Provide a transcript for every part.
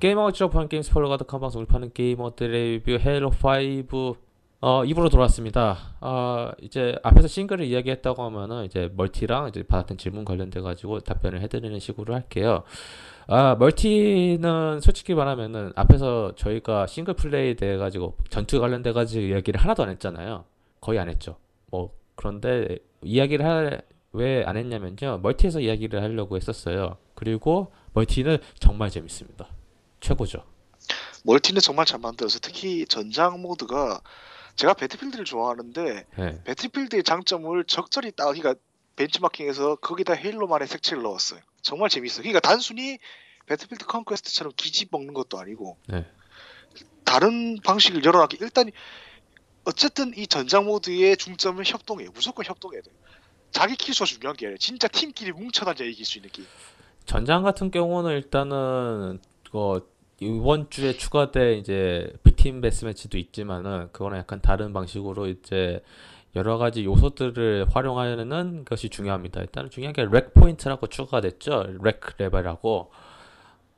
게이머가 취업한 게임 스포일러 가득한 방송을 파는 게이머들의 리뷰 헤일로 5 어, 입으로 돌아왔습니다. 아, 이제 앞에서 싱글을 이야기했다고 하면은 이제 멀티랑 이제 받았던 질문 관련돼 가지고 답변을 해드리는 식으로 할게요. 아, 멀티는 솔직히 말하면은 앞에서 저희가 싱글 플레이에 대해 가지고 전투 관련돼 가지고 이야기를 하나도 안 했잖아요. 거의 안 했죠. 뭐 그런데 이야기를 할 왜 안 했냐면요. 멀티에서 이야기를 하려고 했었어요. 그리고 멀티는 정말 재밌습니다. 최고죠. 멀티는 정말 잘 만들어서 특히 전장 모드가 제가 배틀필드를 좋아하는데 네. 배틀필드의 장점을 적절히 딱 그러니까 벤치마킹해서 거기다 헤일로만의 색채를 넣었어요. 정말 재밌어요. 그러니까 단순히 배틀필드 Conquest처럼 기지 먹는 것도 아니고 네. 다른 방식을 열어놨기 일단 어쨌든 이 전장 모드의 중점은 협동이에요. 무조건 협동해야 돼요. 자기 kill수가 중요한 게 아니라 진짜 팀끼리 뭉쳐다녀 이길 수 있는 게 전장 같은 경우는 일단은 그 이번 주에 추가된 이제 Big Team Deathmatch도 있지만은 그거는 약간 다른 방식으로 이제 여러 가지 요소들을 활용하는 것이 중요합니다. 일단 중요한 게 REQ 포인트라고 추가가 됐죠. REQ 레벨하고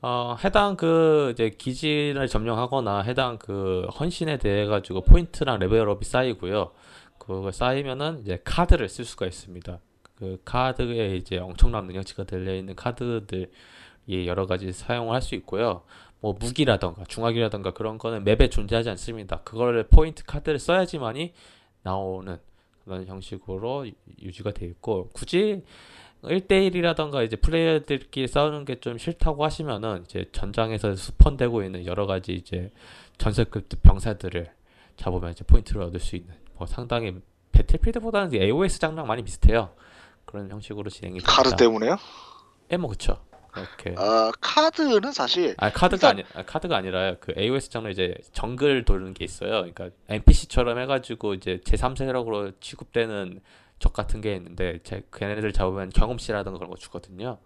어, 해당 그 이제 기지를 점령하거나 해당 그 헌신에 대해 가지고 포인트랑 레벨업이 쌓이고요. 그거 쌓이면은 이제 카드를 쓸 수가 있습니다. 그 카드에 이제 엄청난 능력치가 들려 있는 카드들 이 여러 가지 사용을 할 수 있고요. 뭐 무기라던가 중화기라던가 그런 거는 map에 존재하지 않습니다. 그거를 포인트 카드를 써야지만이 나오는 그런 형식으로 유- 유지가 되어 있고 굳이 1대1이라던가 이제 플레이어들끼리 싸우는 게 좀 싫다고 하시면은 이제 전장에서 spawn되고 있는 여러 가지 이제 전설급 병사들을 잡으면 이제 포인트를 얻을 수 있는 뭐 상당히 배틀필드보다는 AOS 장르랑 많이 비슷해요. 그런 형식으로 진행이 됩니다. 카드 때문에요. 예, 뭐 그쵸. 이렇게. 아 카드는 사실 아 카드가 일단- 아니 아, 카드가 아니라 그 AOS 장르 이제 정글 도는 게 있어요. 그러니까 NPC처럼 해가지고 이제 제3세력으로 취급되는 적 같은 게 있는데 제 걔네들 잡으면 경험치라든가 그런 거 주거든요.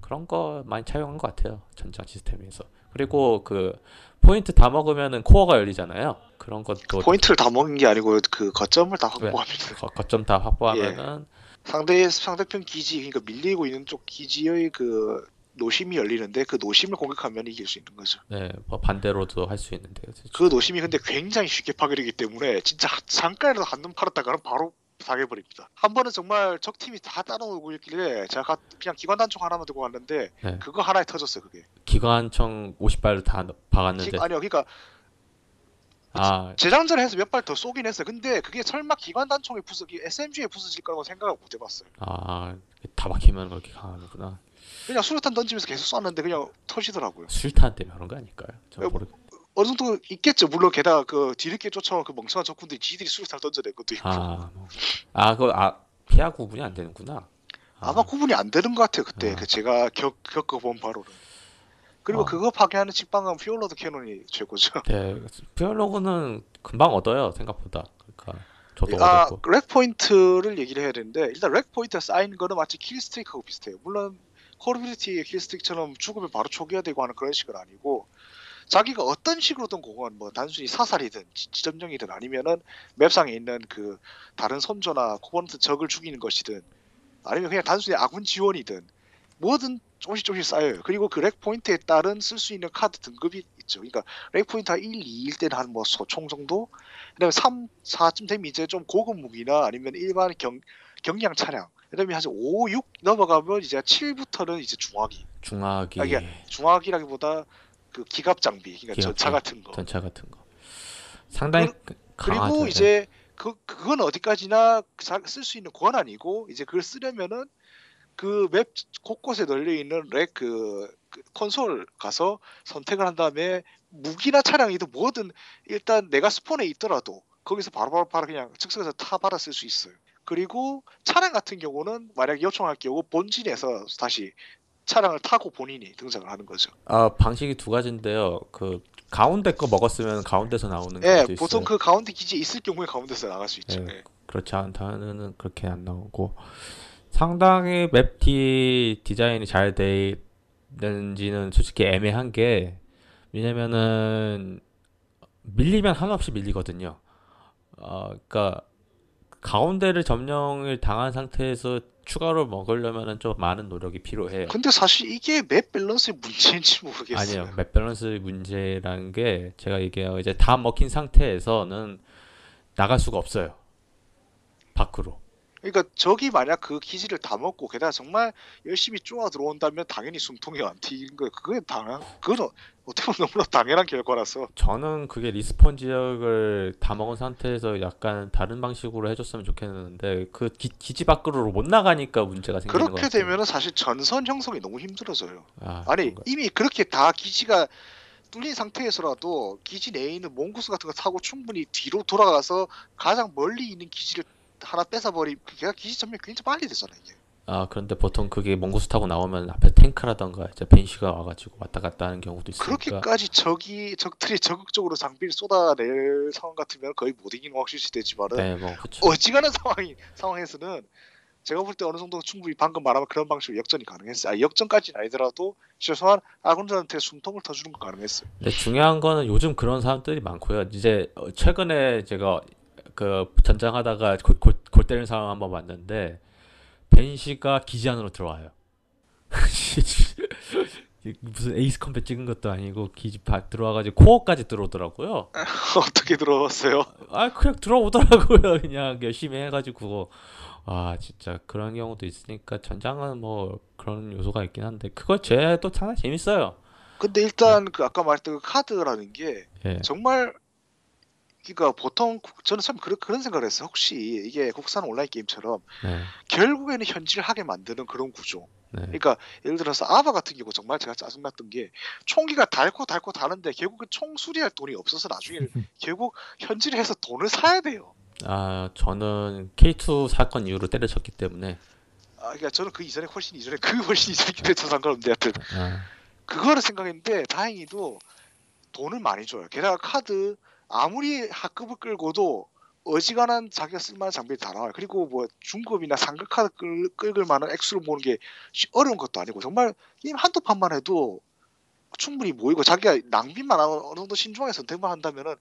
그런 거 많이 차용한 것 같아요. 전장 시스템에서. 그리고 그 포인트 다 먹으면은 코어가 열리잖아요. 그런 것도 포인트를 다 먹는 게 아니고 그 거점을 다 왜? 확보합니다. 거, 거점 다 확보하면은 상대 상대편 기지 그러니까 밀리고 있는 쪽 기지의 그 노심이 열리는데 그 노심을 공격하면 이길 수 있는 거죠. 네, 뭐 반대로도 할 수 있는데요. 그 노심이 근데 굉장히 쉽게 파괴되기 때문에 진짜 잠깐이라도 한눈 팔았다가는 바로 사겨버립니다. 한 번은 정말 적 팀이 다 따라오고 있길래 제가 가- 그냥 기관 단총 하나만 들고 갔는데 네. 그거 하나에 터졌어요 그게. 기관총 50발을 다 넣- 박았는데 기- 아니요, 그러니까 아 재장전을 해서 몇 발 더 쏘긴 했어요. 근데 그게 설마 기관 단총에 부서기 SMG에 부서질 거라고 생각을 못 해봤어요. 아, 다 박히면 그렇게 강하구나. 그냥 수류탄 던지면서 계속 쐈는데 그냥 터지더라고요. 술탄 때문에 그런 거 아닐까요? 저 어, 모르. 어느 정도 있겠죠. 물론 게다가 그 뒤늦게 쫓아온 그 멍청한 적군들이 지들이 수류탄을 던져낸 것도 있고 아, 뭐. 아, 그거 아 피하 구분이 안 되는구나. 아, 아마 구분이 안 되는 것 같아요. 그때 아. 그 제가 겪, 겪어본 바로는. 그리고 아. 그거 파괴하는 직방은 Fuel Rod Cannon이 최고죠. 네, Fuel Rod는 금방 얻어요 생각보다. 그러니까 저도 아, 얻었고. REQ 포인트를 얘기를 해야 되는데 일단 REQ 포인트가 쌓인 거는 마치 kill streak하고 비슷해요. 물론 콜 오브 듀티의 kill streak처럼 죽으면 바로 초기화되고 하는 그런 식은 아니고 자기가 어떤 식으로든 공헌 뭐 단순히 사살이든 지- 지점령이든 아니면은 map상에 있는 그 다른 선조나 코버넌트 적을 죽이는 것이든 아니면 그냥 단순히 아군 지원이든 뭐든 조금씩 조금씩 쌓여요. 그리고 그 REQ 포인트에 따른 쓸 수 있는 카드 등급이 있죠. 그러니까 REQ 포인트가 1, 2일 때는 한 뭐 소총 정도 그다음에 3, 4쯤 되면 이제 좀 고급 무기나 아니면 일반 경, 경량 차량 그다음에 한 5, 6 넘어가면 이제 7부터는 이제 중화기 중화기, 아, 이게 중화기라기보다 그 기갑 장비 그러니까 기갑 전차 같은 거 전차 같은 거. 상당히 그리고 강하죠. 네. 이제 그 그건 어디까지나 쓸 수 있는 권한이고 이제 그걸 쓰려면은 그 맵 곳곳에 널려 있는 렉그 그 콘솔 가서 선택을 한 다음에 무기나 차량이든 뭐든 일단 내가 스폰에 있더라도 거기서 바로바로 바로 그냥 즉석에서 타 받아 쓸수 있어요. 그리고 차량 같은 경우는 만약 요청할 경우 본진에서 다시 차량을 타고 본인이 등장을 하는 거죠. 아 방식이 두 가지인데요. 그 가운데 거 먹었으면 가운데서 나오는 예, 것도 있어요. 그 가운데 기지에 있을 경우에 가운데서 나갈 수 있죠. 예. 예. 그렇지 않다는 그렇게 안 나오고 상당히 map 디, 디자인이 잘 돼 있는지는 솔직히 애매한 게 왜냐면은 밀리면 한없이 밀리거든요. 어, 그러니까 가운데를 점령을 당한 상태에서 추가로 먹으려면은 좀 많은 노력이 필요해요. 근데 사실 이게 map 밸런스의 문제인지 모르겠어요. 아니요, map 밸런스 문제라는 게 제가 얘기해요. 이제 다 먹힌 상태에서는 나갈 수가 없어요. 밖으로. 그러니까 적이 만약 그 기지를 다 먹고 게다가 정말 열심히 쪼아 들어온다면 당연히 숨통이 안 트이는 거예요. 그게 당연, 그건 어떻게 보면 너무나 당연한 결과라서. 저는 그게 respawn 지역을 다 먹은 상태에서 약간 다른 방식으로 해줬으면 좋겠는데 그 기, 기지 밖으로 못 나가니까 문제가 생기는 것 그렇게. 되면은 사실 전선 형성이 너무 힘들어져요. 아, 그런가요? 이미 그렇게 다 기지가 뚫린 상태에서라도 기지 내에 있는 몽구스 같은 거 타고 충분히 뒤로 돌아가서 가장 멀리 있는 기지를 하나 뺏어버리 걔가 기지 전멸 굉장히 빨리 되잖아 이게 아 그런데 보통 그게 몽고스 타고 나오면 앞에 탱크라던가 이제 벤시가 와가지고 왔다 갔다 하는 경우도 있으니까 그렇게까지 적이 적들이 적극적으로 장비를 쏟아낼 상황 같으면 거의 못 이기는 건 확실시 되지만은 네 뭐 그쵸 어지간한 상황이 상황에서는 제가 볼 때 어느 정도 충분히 방금 말한 그런 방식으로 역전이 가능했어요. 아, 역전까지는 아니더라도 최소한 아군들한테 숨통을 터주는 건 가능했어요. 근데 중요한 거는 요즘 그런 사람들이 많고요 이제 어, 최근에 제가 그 전장하다가 골, 골, 골 때리는 상황 한번 봤는데 벤시가 기지 안으로 들어와요. 무슨 에이스 컴뱃 찍은 것도 아니고 기지 밖 들어와가지고 코어까지 들어오더라고요. 어떻게 들어봤어요? 아 그냥 들어오더라고요. 그냥 열심히 해가지고. 아 진짜 그런 경우도 있으니까 전장은 뭐 그런 요소가 있긴 한데 그거 제또 상당히 재밌어요. 근데 일단 그 아까 말했던 그 카드라는 게 예. 정말 그러니까 보통 국- 저는 참 그런 그런 생각을 했어요. 혹시 이게 국산 온라인 게임처럼 네, 결국에는 현질을 하게 만드는 그런 구조. 네. 그러니까 예를 들어서 아바 같은 경우 정말 제가 짜증났던 게 총기가 닳고 닳고 다는데 결국은 총 수리할 돈이 없어서 나중에 결국 현질을 해서 돈을 사야 돼요. 아 저는 K2 사건 이후로 때려쳤기 때문에 아, 그러니까 저는 그 이전에 훨씬 이전에 그 훨씬 이전이긴 해서 상관없는데 하여튼 아, 그거를 생각했는데 다행히도 돈을 많이 줘요. 게다가 카드 아무리 하급을 끌고도 어지간한 자기가 쓸만한 장비를 다 나와요. 그리고 뭐 중급이나 상급 카드 끌, 끌 만한 액수를 모으는 게 쉬- 어려운 것도 아니고 정말 게임 한두 판만 해도 충분히 모이고 자기가 낭비만 어느 정도 신중하게 선택만 한다면은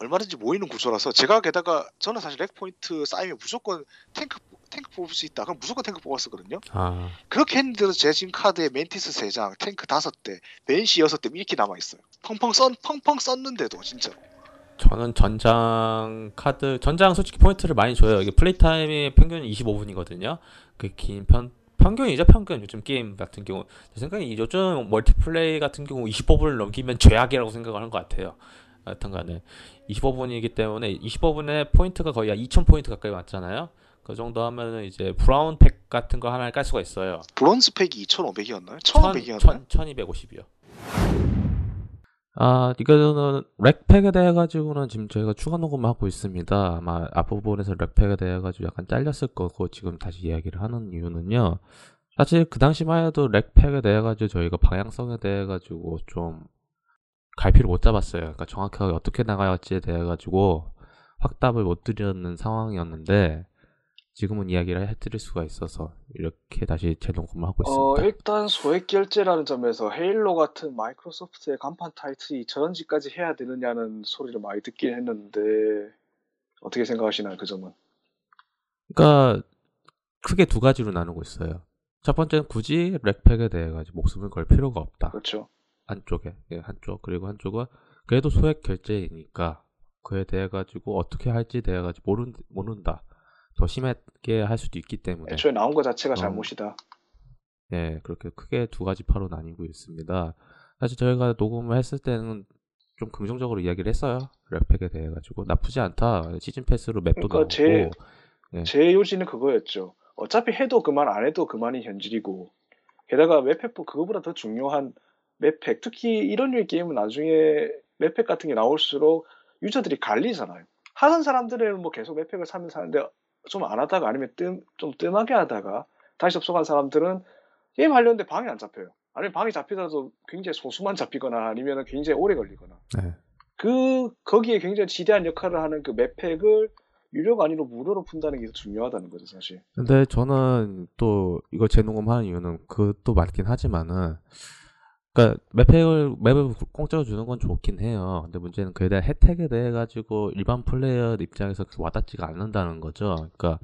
얼마든지 모이는 구조라서 제가 게다가 저는 사실 REQ 포인트 쌓이면 무조건 탱크 탱크 뽑을 수 있다. 그럼 무조건 탱크 뽑았었거든요. 아 그렇게 했는데도 제 지금 카드에 멘티스 3장, 탱크 5대, 벤시 6대 이렇게 남아 있어요. 펑펑 썬, 펑펑 썼는데도 진짜로. 저는 전장 카드 전장 솔직히 포인트를 많이 줘요. 이게 플레이 타임이 평균 25분이거든요. 그 긴 편 평균이죠 평균 요즘 게임 같은 경우 제 생각에 요즘 multiplay 같은 경우 25분을 넘기면 죄악이라고 생각을 하는 것 같아요. 하여튼간에 25분이기 때문에 25분에 포인트가 거의 한2,000 포인트 가까이 왔잖아요. 그 정도 하면은 이제 bronze pack 같은 거 하나를 깔 수가 있어요. bronze pack이 2,500이었나요? 1,500이었나요? 1250이요. 아, 이거는 REQ pack에 대해 가지고는 지금 저희가 추가 녹음하고 있습니다. 아마 앞부분에서 REQ pack에 대해 가지고 약간 잘렸을 거고 지금 다시 이야기를 하는 이유는요. 사실 그 당시만 해도 렉팩에 대해 가지고 저희가 방향성에 대해 가지고 좀 갈피를 못 잡았어요. 그러니까 정확하게 어떻게 나가야지에 대해 가지고 확답을 못 드리는 상황이었는데 지금은 이야기를 해드릴 수가 있어서 이렇게 다시 재녹음을 하고 어, 있습니다. 일단 소액 결제라는 점에서 헤일로 같은 마이크로소프트의 간판 타이틀이 저런 짓까지 해야 되느냐는 소리를 많이 듣긴 했는데 어떻게 생각하시나요, 그 점은? 그러니까 크게 두 가지로 나누고 있어요. 첫 번째는 굳이 렉팩에 대해 가지고 목숨을 걸 필요가 없다. 그렇죠. 한쪽에 예, 한쪽 그리고 한쪽은 그래도 소액 결제이니까 그에 대해 가지고 어떻게 할지 대해 가지고 모른 모른다. 더 심하게 할 수도 있기 때문에 애초에 나온 것 자체가 어. 잘못이다. 예 그렇게 크게 두 가지 파로 나뉘고 있습니다. 사실 저희가 녹음을 했을 때는 좀 긍정적으로 이야기를 했어요. 렉팩에 대해 가지고 나쁘지 않다. 시즌 패스로 맵도 그러니까 나오고 제- 네. 제 요지는 그거였죠. 어차피 해도 그만 안 해도 그만이 현실이고 게다가 맵팩 그거보다 더 중요한 맵팩 특히 이런 류의 게임은 나중에 맵팩 같은 게 나올수록 유저들이 갈리잖아요. 하는 사람들은 뭐 계속 맵팩을 사면 사는데 좀 안 하다가 아니면 뜸, 좀 뜸하게 하다가 다시 접속한 사람들은 게임 하려는데 방이 안 잡혀요. 아니면 방이 잡히더라도 굉장히 소수만 잡히거나 아니면 굉장히 오래 걸리거나. 네. 그 거기에 굉장히 지대한 역할을 하는 그 map pack을 유료가 아니라 무료로 푼다는 게더 중요하다는 거죠, 사실. 근데 저는 또 이거 재녹음하는 이유는 그것도 맞긴 하지만은 그러니까 map pack을 map을 공짜로 주는 건 좋긴 해요. 근데 문제는 그에 대한 혜택에 대해 가지고 일반 플레이어 입장에서 와닿지가 않는다는 거죠. 그러니까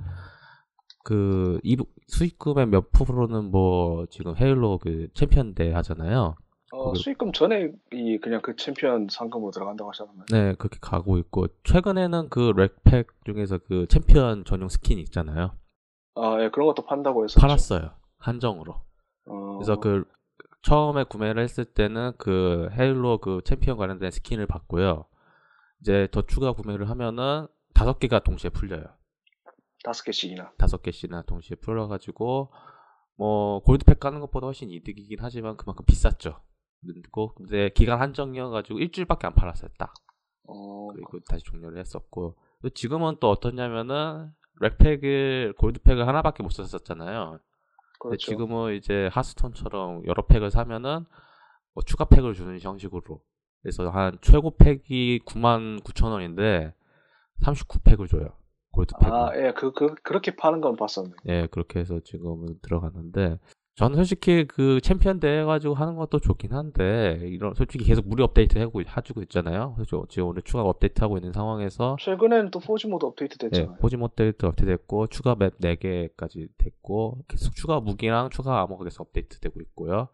그, 이 수익금의 몇 프로는 뭐, 지금 헤일로 그 챔피언 대 하잖아요. 어, 수익금 전에 이 그냥 그 챔피언 상금으로 들어간다고 하셨나요? 네, 그렇게 가고 있고, 최근에는 그 REQ pack 중에서 그 챔피언 전용 스킨 있잖아요. 아, 예, 그런 것도 판다고 했었죠. 팔았어요. 한정으로. 어, 그래서 그 처음에 구매를 했을 때는 그 헤일로 그 챔피언 관련된 skin을 받고요. 이제 더 추가 구매를 하면은 다섯 개가 동시에 풀려요. 다섯 개씩이나. 다섯 개씩이나 동시에 풀려가지고 뭐 골드팩 까는 것보다 훨씬 이득이긴 하지만 그만큼 비쌌죠. 그리고 근데 기간 한정이어가지고 일주일밖에 안 팔았어요. 딱. 어, 그리고 다시 종료를 했었고 또 지금은 또 어떠냐면은 렉팩을 골드팩을 하나밖에 못 썼었잖아요. 그렇죠. 지금은 이제 하스톤처럼 여러 팩을 사면은 뭐 추가 팩을 주는 형식으로 그래서 한 최고 팩이 9만 9천 원인데 39팩을 줘요 gold pack을 아, 예, 그, 그, 그렇게 파는 건 봤었네. 예 그렇게 해서 지금은 들어갔는데 저는 솔직히 그 챔피언 대회 가지고 하는 것도 좋긴 한데 이런 솔직히 계속 무료 업데이트 하고 해주고 있잖아요 그래서 지금 오늘 추가 업데이트 하고 있는 상황에서 최근엔 또 Forge mode 업데이트 네, 됐잖아요. 포지 모델도 업데이트 됐고 추가 map 4개까지 됐고 계속 추가 무기랑 추가 armor가 계속 업데이트 되고 있고요.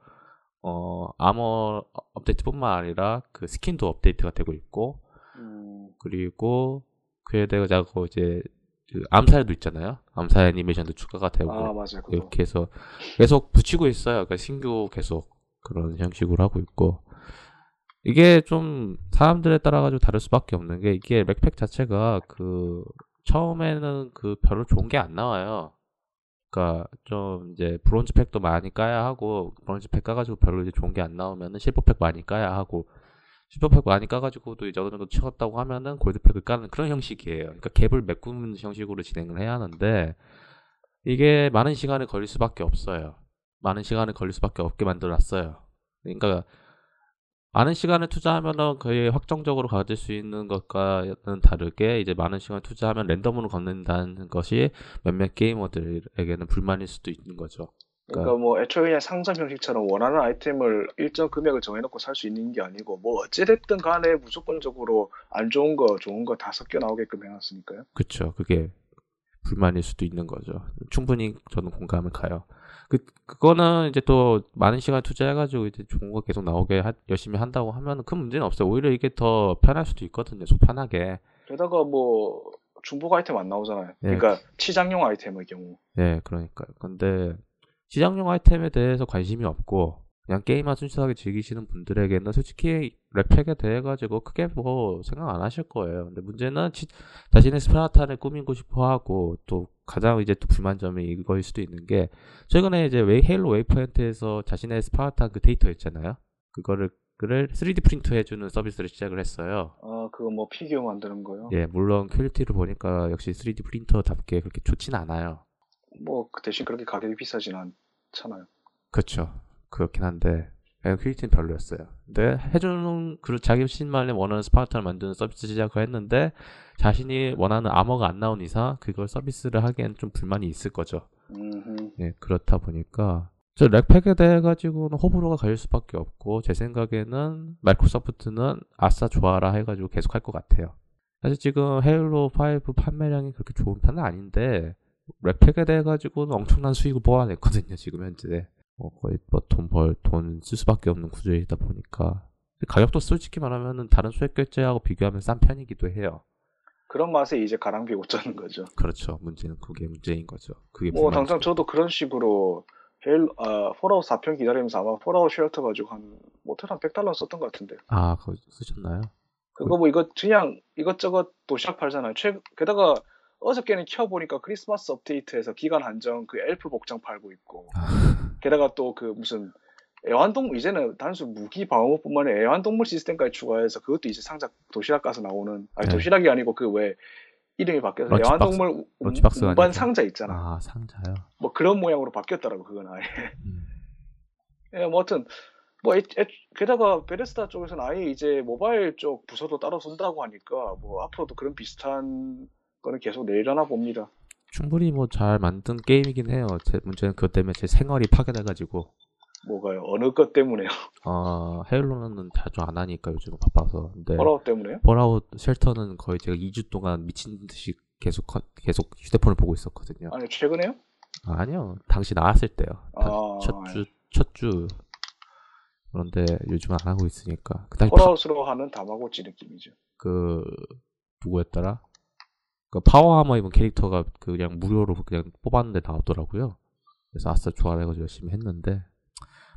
어 아머 업데이트뿐만 아니라 그 skin도 업데이트가 되고 있고 음, 그리고 그에 대하고 이제 그 암살도 있잖아요. 암살 애니메이션도 추가가 되고 아, 맞아요. 이렇게 해서 계속 붙이고 있어요. 그러니까 신규 계속 그런 형식으로 하고 있고 이게 좀 사람들에 따라 가지고 다를 수밖에 없는 게 이게 맥팩 자체가 그 처음에는 그 별로 좋은 게 안 나와요. 그러니까 좀 이제 브론즈 팩도 많이 까야 하고 브론즈 팩 까가지고 별로 이제 좋은 게 안 나오면은 실버 팩 많이 까야 하고 실버 팩 많이 까가지고도 이제 어느 정도 채웠다고 하면은 골드 팩을 까는 그런 형식이에요. 그러니까 갭을 메꾸는 형식으로 진행을 해야 하는데 이게 많은 시간을 걸릴 수밖에 없어요. 많은 시간을 걸릴 수밖에 없게 만들어놨어요. 그러니까 많은 시간을 투자하면은 거의 확정적으로 가질 수 있는 것과는 다르게 이제 많은 시간을 투자하면 랜덤으로 걷는다는 것이 몇몇 게이머들에게는 불만일 수도 있는 거죠. 그러니까 뭐 애초에 그냥 상점 형식처럼 원하는 아이템을 일정 금액을 정해놓고 살 수 있는 게 아니고 뭐 어찌됐든 간에 무조건적으로 안 좋은 거 좋은 거 다 섞여 나오게끔 해놨으니까요. 그쵸. 그게 불만일 수도 있는 거죠. 충분히 저는 공감을 가요. 그, 그거는 이제 또 많은 시간 투자해가지고 이제 좋은 거 계속 나오게 하- 열심히 한다고 하면 큰 문제는 없어요. 오히려 이게 더 편할 수도 있거든요. 속 편하게. 게다가 뭐 중복 아이템 안 나오잖아요. 예. 그러니까 치장용 아이템의 경우. 네, 그러니까요. 근데 시장용 아이템에 대해서 관심이 없고 그냥 게임만 순수하게 즐기시는 분들에게는 솔직히 랩팩에 대해 가지고 크게 뭐 생각 안 하실 거예요. 근데 문제는 치- 자신의 스파르타를 꾸미고 싶어 하고 또 가장 이제 또 불만점이 이거일 수도 있는 게 최근에 이제 웨이 헤일로 웨이포인트에서 자신의 스파르타 그 데이터 있잖아요. 그거를 그를 3D 프린트 해주는 서비스를 시작을 했어요. 아 그거 뭐 피규어 만드는 거요. 예, 물론 quality를 보니까 역시 3D 프린터답게 그렇게 좋진 않아요. 뭐그 대신 그렇게 가격이 비싸진 않잖아요. 그렇죠. 그렇긴 한데 그냥 quality는 별로였어요. 근데 해주는 그 자기 자신만의 원하는 스파르타를 만드는 서비스 시작을 했는데 자신이 원하는 아머가 안 나온 이상 그걸 서비스를 하기엔 좀 불만이 있을 거죠. 음흠. 예, 그렇다 보니까 저 렉팩에 대해 가지고는 호불호가 갈릴 수밖에 없고 제 생각에는 마이크로소프트는 아싸 좋아라 해가지고 계속 할 것 같아요. 사실 지금 헤일로 5 판매량이 그렇게 좋은 편은 아닌데 렉팩에 대해 가지고는 엄청난 수익을 모아냈거든요 지금 현재 뭐 거의 뭐돈벌돈 쓸 수밖에 없는 구조이다 보니까 가격도 솔직히 말하면은 다른 소액 결제하고 비교하면 싼 편이기도 해요. 그런 맛에 이제 가랑비 옷 젖는 거죠. 그렇죠. 문제는 그게 문제인 거죠. 그게 뭐. 당장 저도 그런 식으로 헬, 아, 폴아웃 4편 기다리면서 아마 폴아웃 쉘터 가지고 한 모텔 한 100달러 썼던 것 같은데. 아 그거 쓰셨나요? 그거 뭐 이거 그냥 이것저것 도시락 팔잖아요. 최, 게다가 어저께는 켜보니까 크리스마스 업데이트에서 기간 한정 그 엘프 복장 팔고 있고. 게다가 또 그 무슨 애완동물 이제는 단순 무기 방어뿐만 아니라 애완동물 시스템까지 추가해서 그것도 이제 상자 도시락 가서 나오는 아니 네. 도시락이 아니고 그 왜 이름이 바뀌어서 런치박스. 애완동물 런치박스가 운반. 상자 있잖아. 아 상자요. 뭐 그런 모양으로 바뀌었더라고 그건 아예. 음. 예, 뭐 하여튼 뭐 애, 애, 게다가 베레스타 쪽에서는 아예 이제 모바일 쪽 부서도 따로 쓴다고 하니까 뭐 앞으로도 그런 비슷한 거는 계속 내려나 봅니다. 충분히 뭐 잘 만든 게임이긴 해요. 제 문제는 그것 때문에 제 생활이 파괴돼가지고 뭐가요? 어느 것 때문에요? 어 헤일로는 자주 안 하니까 요즘 바빠서. 근데 폴아웃 때문에요? 폴아웃 쉘터는 거의 제가 2주 동안 미친 듯이 계속 컨- 계속 휴대폰을 보고 있었거든요. 아니 최근에요? 아, 아니요. 당시 나왔을 때요. 아, 첫주 첫 주. 그런데 요즘 안 하고 있으니까. 그다음에 폴아웃으로 하는 다마고치 느낌이죠. 그 누구였더라? 그 파워하머 입은 캐릭터가 그냥 무료로 그냥 뽑았는데 나오더라고요. 그래서 아싸 좋아해가지고 열심히 했는데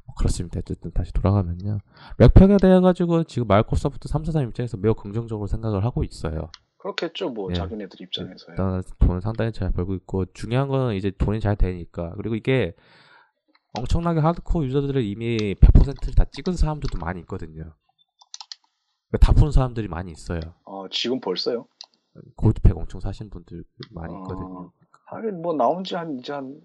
뭐 그렇습니다. 어쨌든 다시 돌아가면요. 렉팩에 대해 가지고 지금 마이크로소프트 343 입장에서 매우 긍정적으로 생각을 하고 있어요. 그렇겠죠, 뭐 예. 자기네들 입장에서. 일단 돈을 상당히 잘 벌고 있고 중요한 거는 이제 돈이 잘 되니까 그리고 이게 엄청나게 하드코어 유저들을 이미 100%를 다 찍은 사람들도 많이 있거든요. 그러니까 다 푸는 사람들이 많이 있어요. 어, 지금 벌써요? 골드팩 엄청 사신 분들 많이 어. 있거든요. 하긴 뭐 나온 지 한 이제 한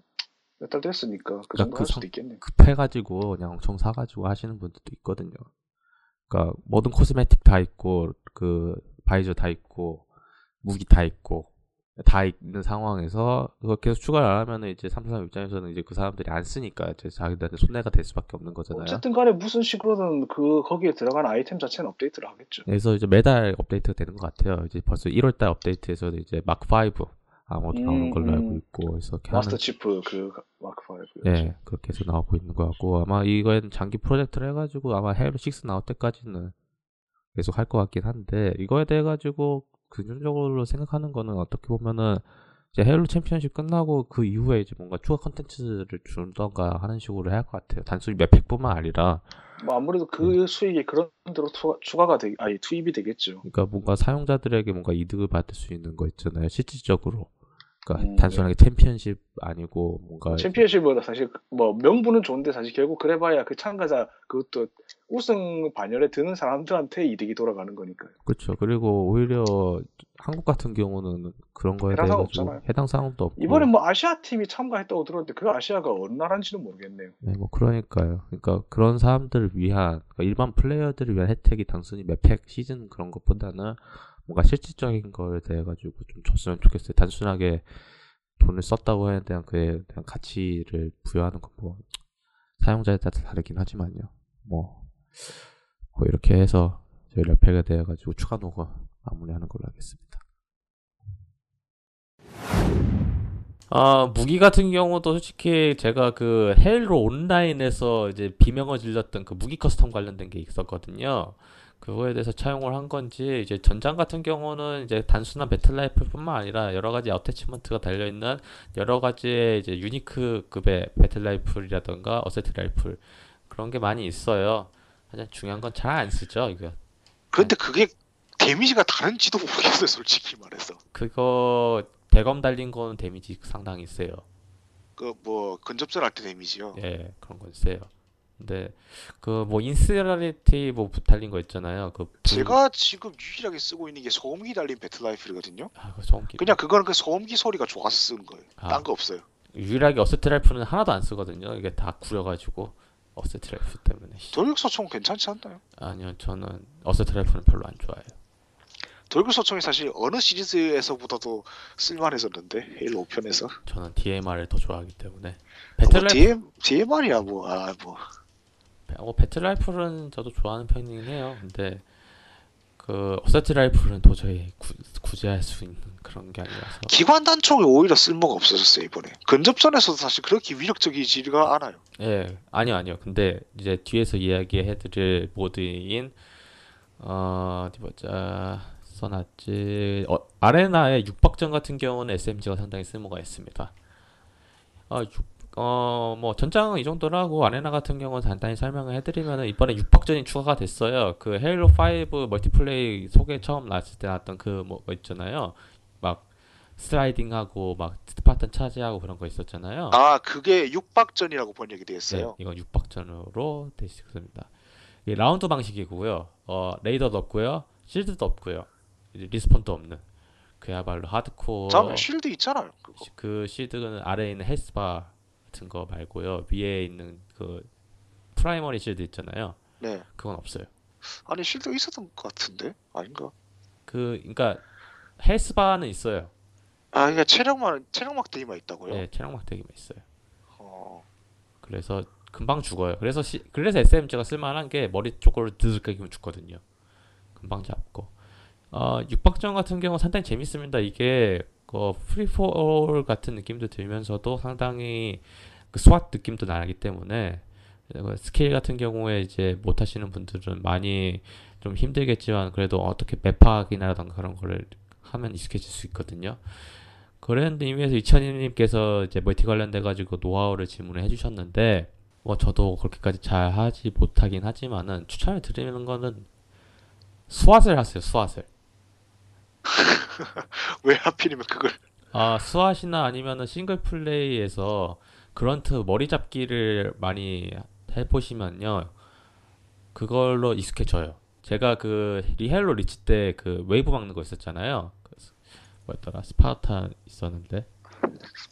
몇 달 됐으니까 그 그러니까 정도 그 할 수도 상- 있겠네. 급해가지고 그냥 엄청 사가지고 하시는 분들도 있거든요. 그러니까 모든 코스메틱 다 있고 그 바이저 다 있고 무기 다 있고 다 있는 상황에서 그걸 계속 추가를 안 하면 은 이제 삼성 입장에서는 이제 그 사람들이 안 쓰니까 이제 자기들한테 손해가 될 수밖에 없는 거잖아요. 어쨌든 간에 무슨 식으로든 그 거기에 들어간 아이템 자체는 업데이트를 하겠죠. 그래서 이제 매달 업데이트가 되는 것 같아요. 이제 벌써 1월달 업데이트에서 이제 마크 5 아무도 나오는 음, 걸로 알고 음. 있고 그래서 이렇게 마스터 하는 치프 그 마크 5. 예, 그렇게 해서 나오고 있는 것 같고, 아마 이거는 장기 프로젝트를 해가지고, 아마 헤일로 6 나올 때까지는 계속 할 것 같긴 한데, 이거에 대해 가지고, 긍정적으로 생각하는 거는 어떻게 보면은, 이제 헤일로 챔피언십 끝나고 그 이후에 이제 뭔가 추가 컨텐츠를 준던가 하는 식으로 해야 할 것 같아요. 단순히 map pack뿐만 아니라, 뭐 아무래도 그 수익이 그런 대로 추가, 추가 가 되, 아니 투입이 되겠죠. 그러니까 뭔가 사용자들에게 뭔가 이득을 받을 수 있는 거 있잖아요. 실질적으로. 그러니까 음, 단순하게 챔피언십 아니고 뭔가 챔피언십은 사실 뭐 명분은 좋은데 사실 결국 그래봐야 그 참가자 그것도 우승 반열에 드는 사람들한테 이득이 돌아가는 거니까요. 그렇죠. 그리고 오히려 한국 같은 경우는 그런 거에 해당 대해 사항 가지고 없잖아요. 해당 사항도 없고 이번에 뭐 아시아 팀이 참가했다고 들었는데 그 아시아가 어느 나라인지는 모르겠네요. 네, 뭐 그러니까요. 그러니까 그런 사람들을 위한 그러니까 일반 플레이어들을 위한 혜택이 단순히 몇 팩 시즌 그런 것보다는 뭔가 실질적인 거에 대해 가지고 좀 줬으면 좋겠어요. 단순하게 돈을 썼다고 해야 대한 그에 대한 가치를 부여하는 건 뭐 사용자에 따라 다르긴 하지만요. 뭐, 뭐 이렇게 해서 저희 랩팩에 대해 가지고 추가 녹음 마무리하는 걸로 하겠습니다. 아, 무기 같은 경우도 솔직히 제가 그 헤일로 온라인에서 이제 비명을 질렀던 그 무기 custom 관련된 게 있었거든요. 그거에 대해서 차용을 한 건지 이제 전장 같은 경우는 이제 단순한 battle rifle뿐만 아니라 여러 가지 attachment가 달려 있는 여러 가지의 이제 unique 급의 battle rifle이라던가 assault rifle 그런 게 많이 있어요. 하지만 중요한 건 잘 안 쓰죠, 이거. 근데 그게 damage가 다른지도 모르겠어요, 솔직히 말해서. 그거 대검 달린 거는 damage 상당히 세요. 그 뭐 근접전 할 때 damage요. 예, 그런 건 세요. 근데 그뭐 인스라리티 뭐 달린 거 있잖아요. 그 불- 제가 지금 유일하게 쓰고 있는 게 소음기 달린 battle rifle이거든요. 아, 그 소음기 그냥 그거는 그 소음기 소리가 좋아서 쓰는 거예요. 아. 딴 거 없어요. 유일하게 assault rifle는 하나도 안 쓰거든요. 이게 다 구려가지고 assault rifle 때문에. 씨. 돌격소총 괜찮지 않나요? 아니요, 저는 assault rifle는 별로 안 좋아해요. 돌격소총이 사실 어느 시리즈에서보다도 쓸만했었는데 헤일로 5편에서 저는 DMR을 더 좋아하기 때문에 뭐 battle rifle DM DMR이야 뭐 아 뭐 어, battle rifle은 저도 좋아하는 편이긴 해요. 근데 그 assault rifle은 도저히 구, 구제할 수 있는 그런 게 아니라서 기관 단총이 오히려 쓸모가 없어졌어요 이번에. 근접전에서도 사실 그렇게 위력적이지가 않아요. 예, 아니요, 아니요. 근데 이제 뒤에서 이야기해드릴 모드인 어, 어디 보자. 써놨지. 어, 아레나의 육박전 같은 경우는 SMG가 상당히 쓸모가 있습니다. 어, 육, 어, 뭐 전장은 이 정도라고 아레나 같은 경우는 간단히 설명을 해드리면은 이번에 육박전이 추가가 됐어요. 그 헤일로 5 멀티플레이 소개 처음 나왔을 때 나왔던 그 뭐 있잖아요. 막 슬라이딩하고 막 스파탄 차지하고 그런 거 있었잖아요. 아 그게 육박전이라고 번역이 되었어요. 네, 이건 육박전으로 되어 있습니다. 이게 라운드 방식이고요. 어, 레이더도 없고요. shield도 없고요. respawn도 없는 그야말로 하드코어 잠깐 shield 있잖아요. 그거. 시- 그 shield는 아래에 있는 health bar 같은 거 말고요. 위에 있는 그 primary shield 있잖아요. 네. 그건 없어요. 아니 shield 있었던 것 같은데 아닌가? 그 그러니까 health bar는 있어요. 아 그러니까 체력만 체력 막대기만 있다고요? 네, 체력 막대기만 있어요. 어. 그래서 금방 죽어요. 그래서 시, 그래서 SMG가 쓸만한 게 머리 쪽으로 두들기면 죽거든요. 금방 잡고. 어, 육박전 같은 경우 는 상당히 재밌습니다. 이게 그 freefall 같은 느낌도 들면서도 상당히 그 SWAT 느낌도 나기 때문에 그 스케일 같은 경우에 이제 못 하시는 분들은 많이 좀 힘들겠지만 그래도 어떻게 map 파악이나라던가 그런 거를 하면 익숙해질 수 있거든요. 그런 의미에서 이천희님께서 이제 멀티 관련돼 가지고 노하우를 질문을 해주셨는데 뭐 저도 그렇게까지 잘 하지 못하긴 하지만은 추천을 드리는 거는 수완을 하세요. 수완을. 왜 하필이면 그걸 아 수완이나 아니면은 싱글 플레이에서 그런트 머리 잡기를 많이 해보시면요 그걸로 익숙해져요. 제가 그 리, 헤일로 리치 때 그 웨이브 막는 거 있었잖아요. 그 뭐였더라 스파르타 있었는데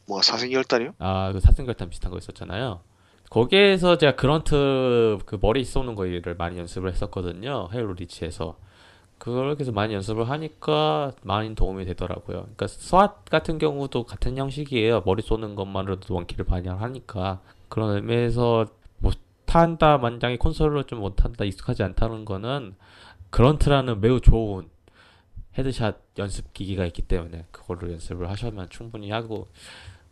뭐 사생결단이요? 아, 그 사생결단 비슷한 거 있었잖아요. 거기에서 제가 Grunt 그 머리 쏘는 거를 많이 연습을 했었거든요. 헤일로 리치에서. 그걸 계속 많이 연습을 하니까 많이 도움이 되더라고요. 그러니까 SWAT 같은 경우도 같은 형식이에요. 머리 쏘는 것만으로도 one kill을 많이 하니까. 그런 의미에서 못한다, 만장이 콘솔로 좀 못한다, 익숙하지 않다는 거는 Grunt라는 매우 좋은 headshot 연습 기기가 있기 때문에 그걸로 연습을 하시면 충분히 하고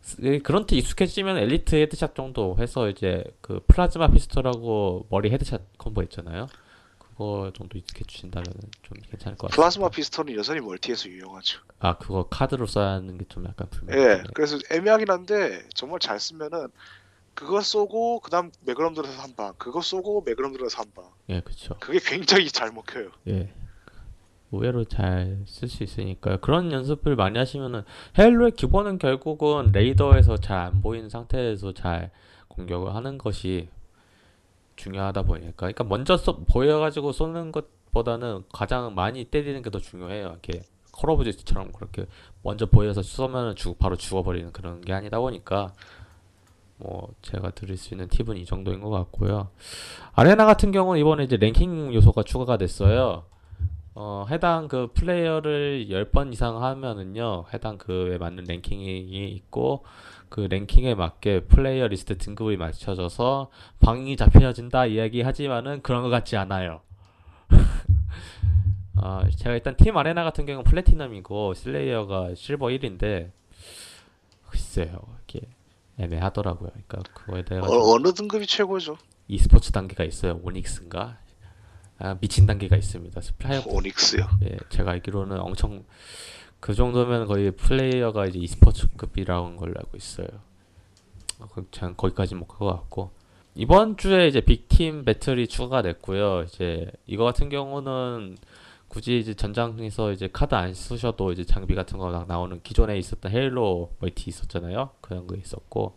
스- Grunt 익숙해지면 엘리트 headshot 정도 해서 이제 그 plasma pistol하고 머리 headshot combo 있잖아요. 그거 정도 익숙해지신다면 좀 괜찮을 것 같아요. plasma pistol은 여전히 멀티에서 유용하죠. 아 그거 카드로 써야 하는 게 좀 약간 예, 불편해요. 그래서 애매하긴 한데 정말 잘 쓰면은 그거 쏘고 그다음 매그넘 들어서 한 방, 그거 쏘고 매그넘 들어서 한 방. 예, 그렇죠. 그게 굉장히 잘 먹혀요. 예. 의외로 잘 쓸 수 있으니까요. 그런 연습을 많이 하시면은 헬로의 기본은 결국은 레이더에서 잘 안 보이는 상태에서 잘 공격을 하는 것이 중요하다 보니까 그러니까 먼저 쏘, 보여가지고 쏘는 것보다는 가장 많이 때리는 게 더 중요해요. 이렇게 콜 오브 듀티처럼 그렇게 먼저 보여서 쏘면은 죽 바로 죽어버리는 그런 게 아니다 보니까 뭐 제가 드릴 수 있는 팁은 이 정도인 것 같고요. Arena 같은 경우는 이번에 이제 랭킹 요소가 추가가 됐어요. 어, 해당 그 플레이어를 10번 이상 하면은요, 해당 그에 맞는 랭킹이 있고, 그 랭킹에 맞게 플레이어 리스트 등급이 맞춰져서 방이 잡혀진다 이야기하지만은 그런 것 같지 않아요. 아, 제가 일단 팀 Arena 같은 경우는 platinum이고 Slayer가 실버 1인데 글쎄요, 이게 애매하더라고요. 그러니까 그거에 대해 어, 어느 등급이 최고죠? e스포츠 단계가 있어요. Onyx인가? 아, 미친 단계가 있습니다. 스플라이어 Onyx요. 예, 제가 알기로는 엄청 그 정도면 거의 플레이어가 이제 e스포츠급이라는 걸로 알고 있어요. 어, 그- 전 거기까지 못 갈 것 같고 이번 주에 이제 Big Team Battle이 추가가 됐고요. 이제 이거 같은 경우는 굳이 이제 전장에서 이제 카드 안 쓰셔도 이제 장비 같은 거 막 나오는 기존에 있었던 헤일로 멀티 있었잖아요. 그런 거 있었고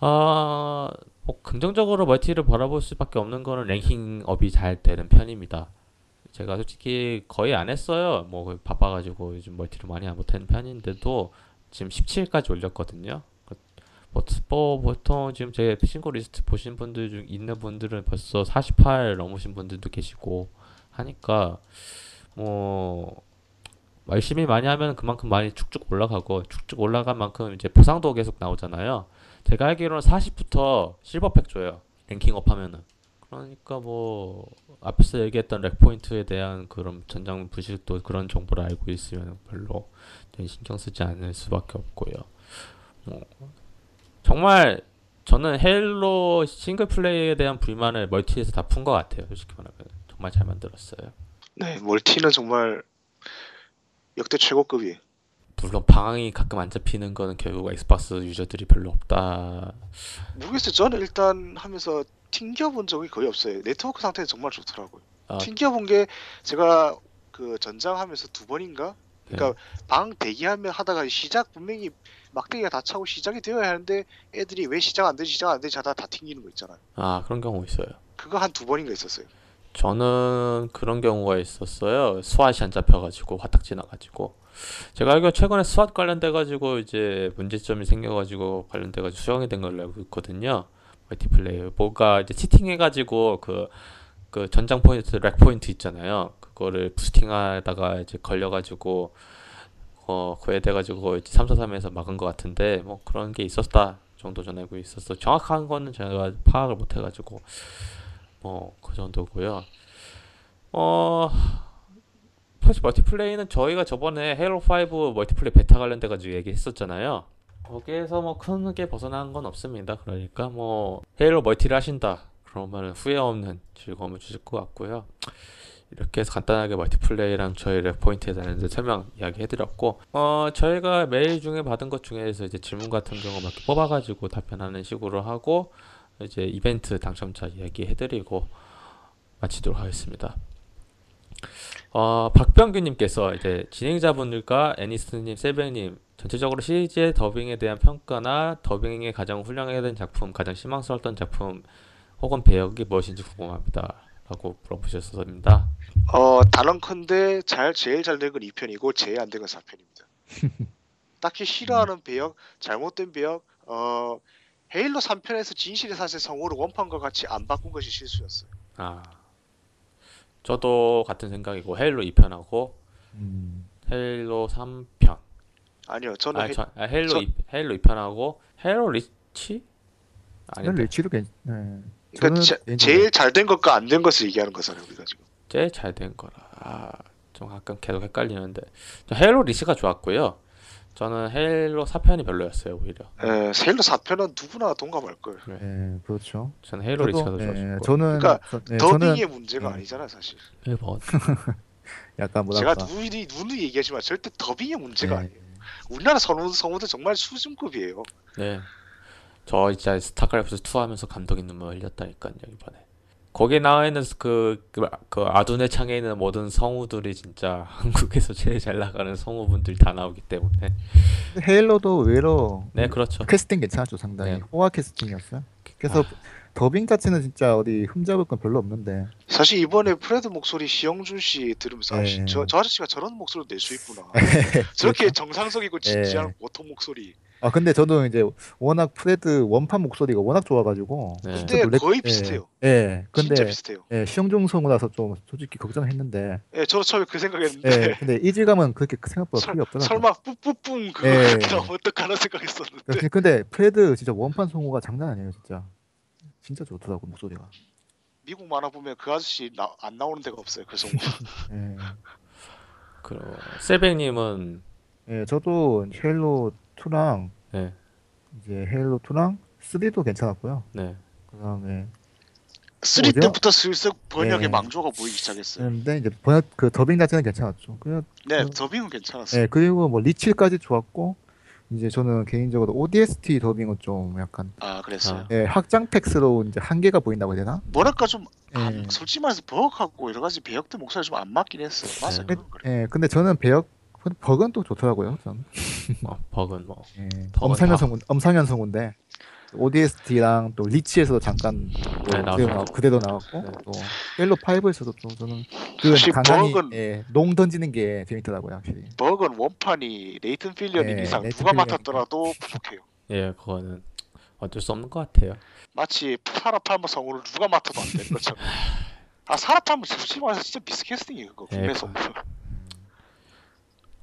아, 뭐 긍정적으로 멀티를 바라볼 수밖에 없는 거는 ranking up이 잘 되는 편입니다. 제가 솔직히 거의 안 했어요. 뭐 바빠가지고 요즘 멀티를 많이 안 못하는 편인데도 지금 17까지 올렸거든요. 그 뭐, 뭐 보통 지금 제 친구 리스트 보신 분들 중 있는 분들은 벌써 48 넘으신 분들도 계시고 하니까 뭐 열심히 많이 하면 그만큼 많이 쭉쭉 올라가고 쭉쭉 올라간 만큼 이제 보상도 계속 나오잖아요. 제가 알기로는 40부터 silver pack 줘요. ranking up 하면은. 그러니까 뭐 앞에서 얘기했던 REQ point에 대한 그런 전장 부실도 그런 정보를 알고 있으면 별로 신경 쓰지 않을 수밖에 없고요. 뭐 정말 저는 헤일로 single play에 대한 불만을 멀티에서 다 푼 것 같아요. 솔직히 말하면 정말 잘 만들었어요. 네, 멀티는 정말 역대 최고급이에요. 물론 방이 가끔 안 잡히는 거는 결국 엑스박스 유저들이 별로 없다. 모르겠어요. 저는 일단 하면서 튕겨본 적이 거의 없어요. 네트워크 상태는 정말 좋더라고요. 아, 튕겨본 게 제가 그 전장하면서 두 번인가? 그러니까 방 대기하면 하다가 시작 분명히 막대기가 다 차고 시작이 되어야 하는데 애들이 왜 시작 안 되지 시작 안 되지 하다 다 튕기는 거 있잖아요. 아 그런 경우 있어요. 그거 한 두 번인가 있었어요. 저는 그런 경우가 있었어요. 스왓이 안 잡혀가지고 화딱 지 나가지고 제가 알기로 최근에 스왓 관련돼가지고 이제 문제점이 생겨가지고 관련돼가지고 수정이 된 걸로 알고 있거든요. 멀티플레이 뭐가 이제 치팅해가지고 그 그 전장 포인트, REQ point 있잖아요. 그거를 boosting하다가 이제 걸려가지고 어 그에 돼가지고 이제 343에서 막은 것 같은데 뭐 그런 게 있었다 정도 전 알고 있었어. 정확한 거는 제가 파악을 못 해가지고 뭐 그 정도고요. 어 스포츠 multiplay는 저희가 저번에 헤일로 5 multiplay 베타 관련돼 가지고 얘기했었잖아요. 거기에서 뭐 크게 벗어난 건 없습니다. 그러니까 뭐 헤일로 멀티를 하신다. 그러면 후회 없는 즐거움을 주실 것 같고요. 이렇게 해서 간단하게 멀티플레이랑 저희 랩포인트에 대한 설명 이야기 해드렸고, 어, 저희가 메일 중에 받은 것 중에서 이제 질문 같은 경우 막 뽑아가지고 답변하는 식으로 하고, 이제 이벤트 당첨자 이야기 해드리고, 마치도록 하겠습니다. 어, 박병규님께서 이제 진행자분들과 애니스님, 세뱅님 전체적으로 시리즈의 더빙에 대한 평가나 더빙에 가장 훌륭하게 작품, 가장 실망스러웠던 작품 혹은 배역이 무엇인지 궁금합니다. 라고 물어보셨습니다. 어 단언컨대 잘 제일 잘 된 건 2편이고 제일 안 된 건 4편입니다. 딱히 싫어하는 배역, 잘못된 배역, 어 헤일로 3편에서 진실의 사실 성우를 원판과 같이 안 바꾼 것이 실수였어요. 아, 저도 같은 생각이고 헤일로 2편하고 음, 헤일로 3편. 아니요, 저는 아, 헤- 저, 아, 헤일로 저- 2, 헤일로 2편하고 헤일로 리치? 난 아닌데 리치도 괜. 네. 그러니까 저는 제, 개인적으로- 제일 잘 된 것과 안 된 것을 얘기하는 거잖아요, 우리가 지금. 제일 잘 된 거라. 아, 좀 가끔 계속 헷갈리는데. 저 헤일로 리치가 좋았고요. 저는 헤일로 4편이 별로였어요, 오히려. 에, 헤일로 4편은 누구나 동감할 걸. 네, 그렇죠. 저는 헤일로 리치가 더 저도, 네, 좋았고. 저는 그러니까 저, 네, 저는 더빙의 문제가 네. 아니잖아요, 사실. 뭐 약간 제가 뭐랄까. 누누이 누누이 얘기하지만 절대 더빙의 문제가 네. 아니에요. 우리나라 성우 성우들 정말 수준급이에요. 네. 저 진짜 스타크래프트 2 하면서 감동의 눈물 흘렸다니까요, 이번에. 거기에 나와 있는 그, 그, 그 아둔의 창에 있는 모든 성우들이 진짜 한국에서 제일 잘 나가는 성우분들이 다 나오기 때문에. 헤일로도 의외로 네, 그렇죠. 캐스팅 괜찮았죠, 상당히. 네. 호화 캐스팅이었어요. 그래서 더빙 자체는 진짜 어디 흠잡을 건 별로 없는데. 사실 이번에 프레드 목소리 시영준 씨 들으면서 아, 씨, 네. 저, 저 아저씨가 저런 목소리로 낼수 있구나. 저렇게 그렇죠? 정상적이고 네. 진지한 보통 목소리. 아 근데 저도 이제 워낙 프레드 원판 목소리가 워낙 좋아가지고. 네. 근데 놀랬- 거의 예, 비슷해요. 예. 근데 진짜 비슷해요. 예, 시영준 성우라서 좀 솔직히 걱정했는데. 예, 저도 처음에 그 생각했는데 예. 근데 이질감은 그렇게 생각보다 설- 크게 없더라고요. 설마 뿌뿌뿡 그거 예. 어떡하나 생각했었는데 근데- 근데 프레드 진짜 원판 성우가 장난 아니에요, 진짜. 진짜 좋더라고 목소리가. 미국 만화 보면 그 아저씨 나, 안 나오는 데가 없어요. 그 성우. 예. 그 셀백님은 예, 저도 헤일로 2랑 네, 이제 헤일로 2랑 3도 괜찮았고요. 네. 그다음에 3 뭐죠? 때부터 슬슬 번역의 예. 망조가 보이기 시작했어요. 근데 이제 번역 그 더빙 자체는 괜찮았죠. 그냥 네, 그- 더빙은 괜찮았어요. 예, 그리고 뭐 리칠까지 좋았고 이제 저는 개인적으로 ODST 더빙은 좀 약간 아, 그랬어요. 예, 확장 팩스로 이제 한계가 보인다고 해야 되나? 뭐랄까 좀 예. 안- 솔직히 말해서 버벅하고 여러 가지 배역들 목소리 좀 안 맞긴 했어요. 맞아, 네. 그건 그래. 예, 근데 저는 배역 버그는 또 좋더라고요. 전. 뭐 버그는 뭐 예, 엄상현 다- 성우, 엄상현 성우인데 ODST랑 또 리치에서도 잠깐 또 네, 그대로, 나왔죠. 나, 그대로 나왔고 네. 또 헬로 5에서도 좀 저는 그 강한이 버그는 예, 농 던지는 게 재밌더라고요, 확실히. 버건 원판이 네이튼 필리언인 네, 이상 네이튼 누가 필리언. 맡았더라도 부족해요. 예, 그거는 어쩔 수 없는 것 같아요. 마치 사라팔머 성우를 누가 맡아도 안 되는 것처럼. 아 사라팔머 솔직히 말해서 진짜 미스캐스팅이에요 그거 예, 국내 그- 성우.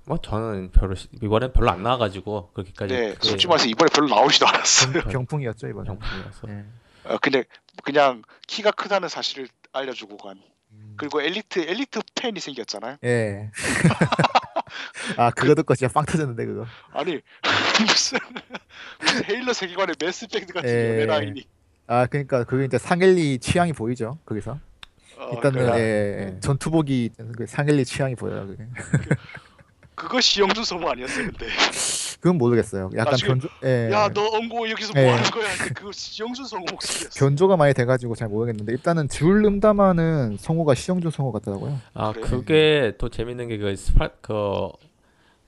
뭐 저는 별로 시- 이번엔 별로 안 나와가지고 그렇게까지 네, 크게 솔직히 말해서 이번에 별로 나오지도 않았어요. 병풍이었죠, 이번에. 정품이어서 예. 어, 근데 그냥 키가 크다는 사실을 알려주고 간. 음. 그리고 엘리트 엘리트 팬이 생겼잖아요. 예. 아, 그거 듣고 진짜 빵 터졌는데, 그거. 아니 무슨 무슨 헤일러 세계관의 매스백드 같은 예. 연애 라인이. 아, 그러니까 그게 이제 상엘리 취향이 보이죠, 거기서. 어, 일단은 그래. 예, 네. 전투복이 그 상엘리 취향이 보여요. 그게. 그거 시영준 성우 아니었어요 근데. 그건 모르겠어요. 약간 나중에 변조, 예. 야너 엉고 여기서 뭐 예. 하는 거야? 그거 시영준 성우 목소리였어. 변조가 많이 돼가지고 잘 모르겠는데 일단은 줄 음담하는 성우가 시영준 성우 같더라고요. 아 그래? 그게 또 재밌는 게 그 스파 그,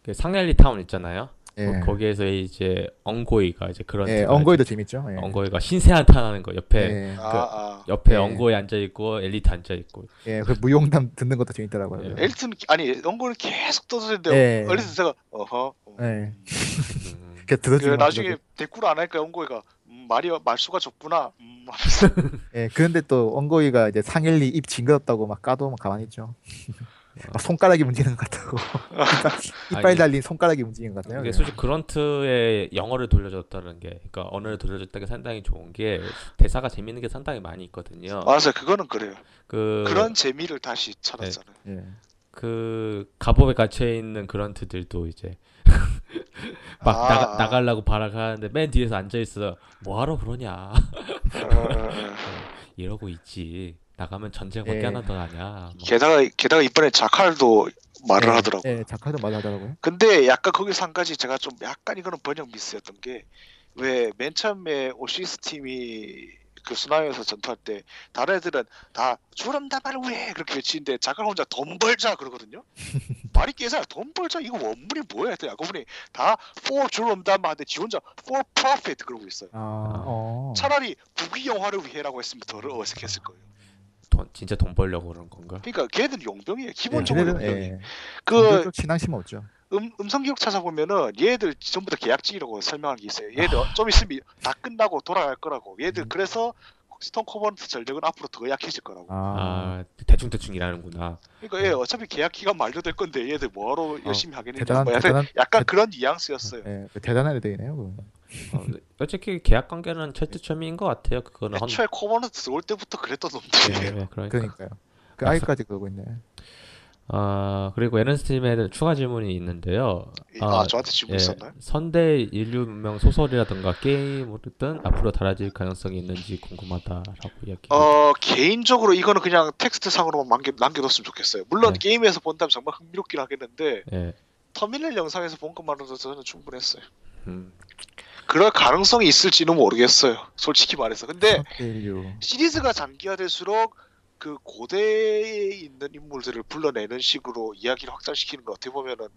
그 상헬리 타운 있잖아요. 예, 거- 거기에서 이제 엉고이가 이제 그런 예, 엉고이도 재밌죠. 예. 엉고이가 신세 한탄하는 거 옆에 예, 아, 아. 옆에 예. 엉고이 앉아 있고 엘리트 앉아 있고 예, 그 무용담 듣는 것도 재밌더라고요. 예. 엘리트는 아니 엉고이는 계속 떠드는데 예. 엘리트 제가 어허. 어. 예, 음, 이렇게 그 들어주면 나중에 대꾸를 안 하니까 엉고이가 음, 말이 말수가 적구나. 음, 예, 그런데 또 엉고이가 이제 상헬리 입 징그럽다고 막 까도 막 가만히 있죠. 막 손가락이 움직이는 것 같다고. 이빨, 이빨 아니, 달린 손가락이 움직이는 것 같아요. 이게 예. 솔직히 그런트의 영어를 돌려줬다는 게 그러니까 언어를 돌려줬다는 게 상당히 좋은 게 대사가 재밌는 게 상당히 많이 있거든요. 맞아 그거는 그래요. 그 그런 재미를 다시 찾았잖아요. 예. 그 갑옷에 갇혀 있는 그런트들도 이제 막 아, 나가 아. 나가려고 발악하는데 맨 뒤에서 앉아 있어. 뭐하러 그러냐 어. 이러고 있지. 나가면 전쟁밖에 예. 하나 더 나냐. 뭐. 게다가 게다가 이번에 자칼도 말을 예, 하더라고. 예, 자카도 말하더라고요. 근데 약간 거기서 한 가지 제가 좀 약간 이거는 번역 미스였던 게 왜 맨 처음에 오시스 팀이 그 수나에서 전투할 때 다른 애들은 다 주름다발 왜 그렇게 외치는데 자칼 혼자 돈 벌자 그러거든요. 말이 깨서 돈 벌자 이거 원문이 뭐야? 했더니 알고 보니 다 for 주름다발 하는데 지 혼자 for profit 그러고 있어요. 아, 어. 차라리 부귀영화를 위해라고 했으면 더 어색했을 거예요. 돈 진짜 돈 벌려고 그런 건가? 그러니까 걔들 용병이에요. 예, 기본적으로 걔네들은 용병이. 예, 그 신앙심 없죠. 음, 음성 기록 찾아보면은 얘들 전부 다 계약직이라고 설명한 게 있어요. 얘들 좀 있으면 다 끝나고 돌아갈 거라고. 얘들 음. 그래서 스톰 코버넌트 전력은 앞으로 더 약해질 거라고. 아, 아 대충 대충 일하는구나. 그러니까 얘 어차피 계약 기간 만료될 건데 얘들 뭐하러 열심히 하겠는지 어, 대단한 뭐 약간, 대단한 약간 대- 그런 뉘앙스였어요. 예, 대단한 애들이네요. 어, 솔직히 계약 관계는 철두철미인 것 같아요. 그거는 헌. 애초에 코버넌트 들어올 때부터 그랬던 예, 놈들이에요. 예, 그러니까. 그러니까요. 그 아이까지 그러고 있네. 아 그리고 에른스팀에 추가 질문이 있는데요. 아, 저한테 질문 예, 있었나요? 선대 인류 문명 소설이라든가 게임이든 앞으로 달라질 가능성이 있는지 궁금하다라고 이야기. 어 개인적으로 이거는 그냥 텍스트 상으로만 남겨, 남겨뒀으면 좋겠어요. 물론 네. 게임에서 본다면 정말 흥미롭긴 하겠는데 예. 터미널 영상에서 본 것만으로도 저는 충분했어요. 음. 그럴 가능성이 있을지는 모르겠어요. 솔직히 말해서. 근데. 시리즈가 장기화될수록 그 고대에 있는 인물들을 불러내는 식으로 이야기를 확장시키는 거 어떻게 보면은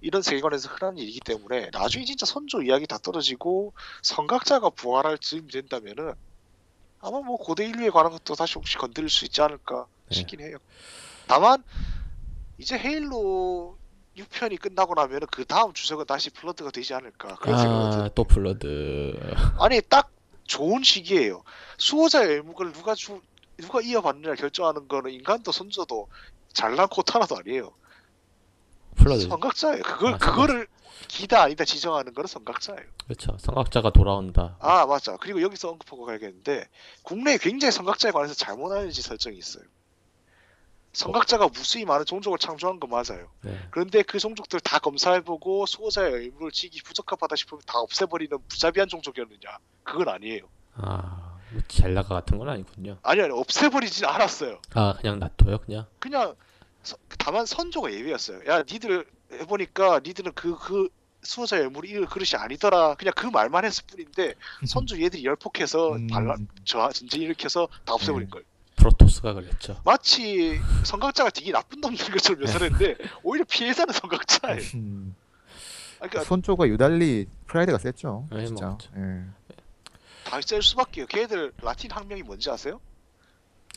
이런 세계관에서 흔한 일이기 때문에 나중에 진짜 선조 이야기 다 떨어지고 성각자가 부활할 즈음이 된다면은 아마 뭐 고대 인류에 관한 것도 다시 혹시 건드릴 수 있지 않을까 네. 싶긴 해요. 다만 이제 헤일로 6편이 끝나고 나면은 그 다음 주적은 다시 플러드가 되지 않을까 그런 생각이 들어요. 아 또 플러드. 아니 딱 좋은 시기예요. 수호자의 의무를 누가 주 누가 이어받느냐 결정하는 거는 인간도 선조도 잘난 코타나도 아니에요. 플러드. 선각자예요. 그걸 아, 그거를 기다 아니다 지정하는 거는 선각자예요. 그렇죠. 선각자가 돌아온다. 아 맞아. 그리고 여기서 언급하고 가야겠는데 국내에 굉장히 성각자에 관해서 잘못 알려진 설정이 있어요. 성각자가 무수히 많은 종족을 창조한 거 맞아요. 네. 그런데 그 종족들 다 검사해보고 수호자의 의무를 지기 부적합하다 싶으면 다 없애버리는 부자비한 종족이었느냐? 그건 아니에요. 아, 뭐 젤라가 같은 건 아니군요. 아니 아니 없애버리진 않았어요. 아, 그냥 놔둬요, 그냥. 그냥 서- 다만 선조가 예외였어요. 야 니들 해보니까 니들은 그그 수호자의 의무를 이을 그릇이 아니더라. 그냥 그 말만 했을 뿐인데 선조 얘들이 열폭해서 음, 반란 저 전쟁 일으켜서 다 없애버린 음. 걸. 프로토스가 그랬죠. 마치 선각자가 되게 나쁜 놈들인 것처럼 묘사했는데 오히려 피해자는 선각자예요. 음, 아, 그러니까 선조가 유달리 프라이드가 셌죠. 예, 진짜. 뭐, 예. 다 셀 수밖에요. 걔들 라틴 학명이 뭔지 아세요?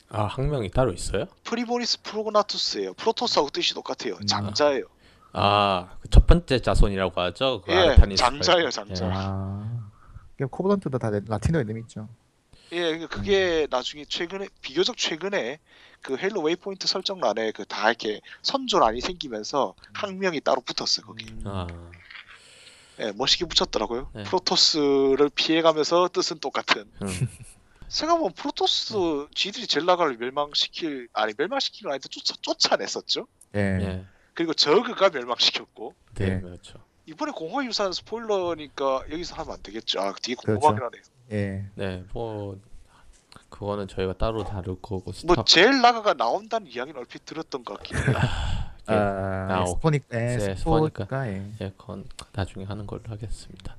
아, 학명이 따로 있어요? Primoris Prognatus예요. 프로토스하고 뜻이 똑같아요. 음. 장자예요. 아, 그 첫 번째 자손이라고 하죠. 그 예, 아르타니스 장자예요, 예. 장자. 아, 그냥 코버넌트도 다 라틴어 이름이 있죠. 예, 그게 나중에 최근에 비교적 최근에 그 헤일로 웨이포인트 설정란에 그 다 이렇게 선조란이 생기면서 학명이 따로 붙었어요 거기. 음. 아, 예, 멋있게 붙였더라고요. 네. 프로토스를 피해가면서 뜻은 똑같은. 음. 생각해보면 프로토스 지들이 젤나가를 멸망시킬 아니 멸망시킨 건 아닌데 쫓아 쫓아냈었죠. 예. 예. 그리고 저그가 멸망시켰고 네, 네. 그렇죠. 이번에 공허 유산 스포일러니까 여기서 하면 안 되겠죠. 아 되게 그렇죠. 궁금하긴 하네요. 예. 네, 뭐 그거는 저희가 따로 다룰 거고 스타 뭐 젤라가가 나온다는 이야기는 얼핏 들었던 것 같긴 해요. 예. 아, 아, 스포니, 예, 네, 스포니까, 예. 예, 그건 나중에 하는 걸로 하겠습니다.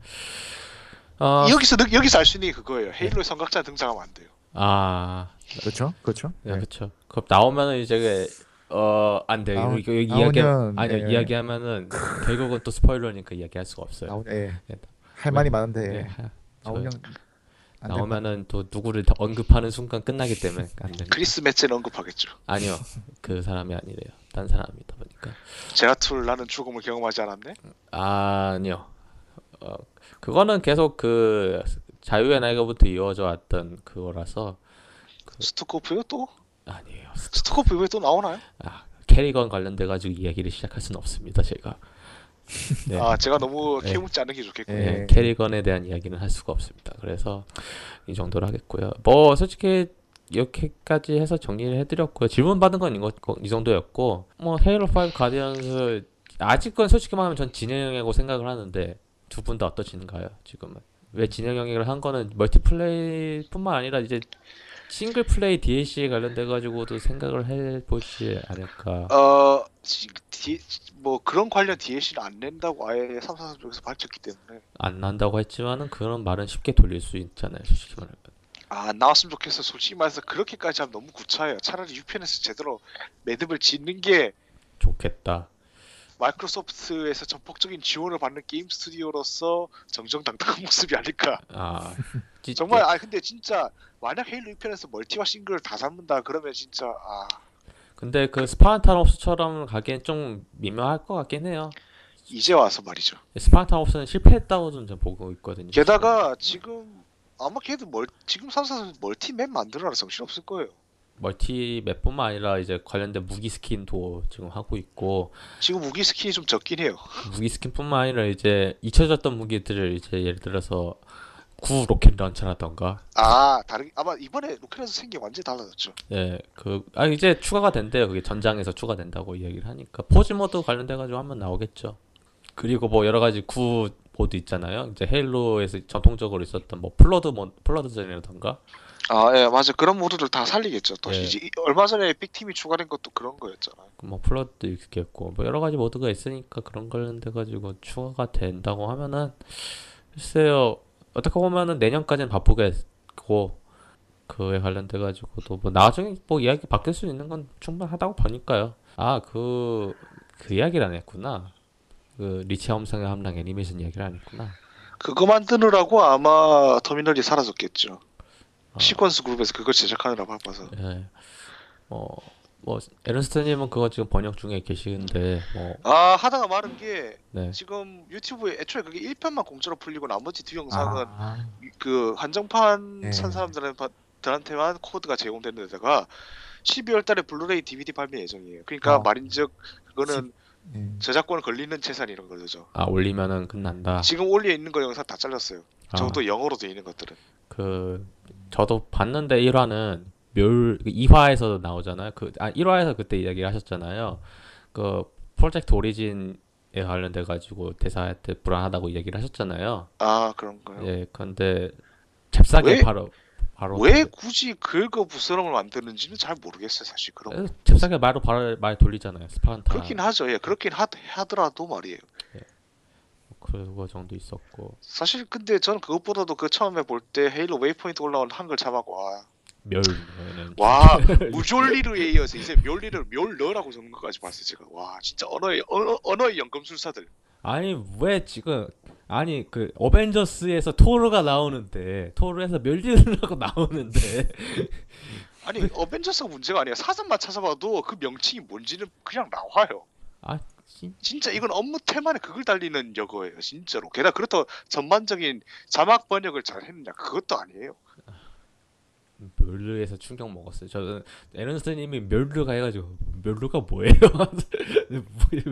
어, 여기서 느- 여기서 알 수 있는 게 그거예요. 헤일로의 성각자 등장하면 안 돼요. 아, 그렇죠, 그렇죠. 네, 예. 그렇죠. 그 나오면은 이제 어, 안 돼. 나오- 이거 이야기 나오면, 아니 예. 이야기하면은 결국은 또 스포일러니까 이야기할 수가 없어요. 나오, 예. 예. 할 말이 많은데 예, 하- 될 나오면은 또 누구를 더 언급하는 순간 끝나기 때문에 안 됩니다. 크리스 매츠는 언급하겠죠. 아니요, 그 사람이 아니래요. 딴 사람이다 보니까. 제라툴 나는 죽음을 경험하지 않았네. 아 니요. 어, 그거는 계속 그 자유의 날개부터 이어져 왔던 그거라서 스투코프요 또? 아니에요. 스투코프 이번에 또 나오나요? 아, 케리건 관련돼 가지고 이야기를 시작할 수는 없습니다. 제가. 네. 아 제가 너무 네. 캐묻지 않는 게 좋겠군요. 예. 네, 케리건에 대한 이야기는 할 수가 없습니다. 그래서 이 정도로 하겠고요. 뭐 솔직히 이렇게까지 해서 정리를 해드렸고요. 질문 받은 건 이거 이 정도였고 뭐 헤일로 5 가디언스 아직은 솔직히 말하면 전 진행형이라고 생각을 하는데 두 분 다 어떠신가요? 지금은 왜 진행형을 한 거는 멀티플레이뿐만 아니라 이제 싱글 플레이 DLC에 관련돼 가지고도 생각을 해보지 않을까. 어, 지- 디- 뭐 그런 관련 DLC는 안 낸다고 아예 삼성 쪽에서 밝혔기 때문에 안 난다고 했지만은 그런 말은 쉽게 돌릴 수 있잖아요. 솔직히 말하면. 아 나왔으면 좋겠어. 솔직히 말해서 그렇게까지 하면 너무 구차해요. 차라리 UPN에서 제대로 매듭을 짓는 게 좋겠다. 마이크로소프트에서 전폭적인 지원을 받는 게임 스튜디오로서 정정당당한 모습이 아닐까. 아 지- 정말 아 근데 진짜 만약 헤일로 2편에서 multi와 싱글을 다 잡는다 그러면 진짜 아 근데 그 스파르탄 옵스처럼 가기엔 좀 미묘할 것 같긴 해요. 이제 와서 말이죠. 스파르탄 옵스는 실패했다고 좀 전 보고 있거든요. 게다가 지금 아마 걔도 멀 지금 삼사삼에서 multi map 만드느라 정신 없을 거예요. multi map뿐만 아니라 이제 관련된 무기 skin도 지금 하고 있고 지금 무기 skin이 좀 적긴 해요. 무기 skin뿐만 아니라 이제 잊혀졌던 무기들을 이제 예를 들어서 구 rocket launcher라던가. 아 다른 아마 이번에 로켓에서 생긴 게 완전 히 달라졌죠. 예 그 아 이제 추가가 된대요. 그게 전장에서 추가된다고 이야기를 하니까. 포즈 모드 관련돼 가지고 한번 나오겠죠. 그리고 뭐 여러 가지 구 모드 있잖아요. 이제 헤일로에서 전통적으로 있었던 뭐 플러드 모 플러드 전이라던가 아 예 맞아 그런 모드들 다 살리겠죠. 또 예. 이제 이- 얼마 전에 빅팀이 추가된 것도 그런 거였잖아요. 뭐 플러드도 있겠고 뭐 여러 가지 모드가 있으니까 그런 관련돼 가지고 추가가 된다고 하면은 글쎄요 어떻게 보면은 내년까지는 바쁘겠고 그에 관련돼 가지고도 뭐 나중에 뭐 이야기 바뀔 수 있는 건 충분하다고 보니까요 아 그 그 이야기를 안 했구나 그 리치 함성의 함락 애니메이션 이야기를 안 했구나 그거 만드느라고 아마 터미널이 사라졌겠죠. 어. 시퀀스 그룹에서 그걸 제작하느라 바빠서. 예. 뭐, 뭐, 에른스트님은 그거 지금 번역 중에 계시는데, 뭐, 아 하다가 말은 게 네. 지금 유튜브에 애초에 그게 1편만 공짜로 풀리고 나머지 두 영상은 아, 그 한정판 네. 산 사람들한테만 코드가 제공되는 데다가 12월 달에 블루레이 DVD 발매 예정이에요. 그러니까 어. 말인즉 그거는 예. 저작권 걸리는 재산 이런 거죠. 아, 올리면은 끝난다. 지금 올려 있는 거 영상 다 잘랐어요. 아, 저도 영어로 돼 있는 것들은. 그, 저도 봤는데 1화는 멸, 2화에서 나오잖아요. 그, 아, 1화에서 그때 이야기 하셨잖아요. 그, 프로젝트 오리진에 관련돼 가지고 대사한테 불안하다고 이야기를 하셨잖아요. 아 그런가요? 예, 근데, 잽싸게 왜- 바로, 바로. 왜 굳이 긁어 부스럼을 만드는지는 잘 모르겠어요 사실 그런 잽싸게 말로 바로 말 돌리잖아요. 스파르타. 그렇긴 하죠. 예, 그렇긴 하, 하더라도 말이에요. 그거 정도 있었고. 사실 근데 저는 그것보다도 그 처음에 볼 때 헤일로 웨이포인트 올라온 한글 자막 와, 멸, 와 무졸리르에 이어서 이제 멸리를 멸러라고 적는 것까지 봤어요 제가. 와 진짜 언어의 언어, 언어의 연금술사들. 아니 왜 지금 아니 그 어벤져스에서 토르가 나오는데 토르에서 멸리르라고 나오는데 아니 어벤져스가 문제가 아니야. 사전만 찾아봐도 그 명칭이 뭔지는 그냥 나와요. 아 진- 진짜 이건 업무 테마에 그걸 달리는 여거예요 진짜로. 게다가 그렇다고 전반적인 자막 번역을 잘 했느냐 그것도 아니에요. 멸르에서 충격 먹었어요. 저는 에런 스님이 멸르가 해가지고 멸르가 뭐예요? 뭐-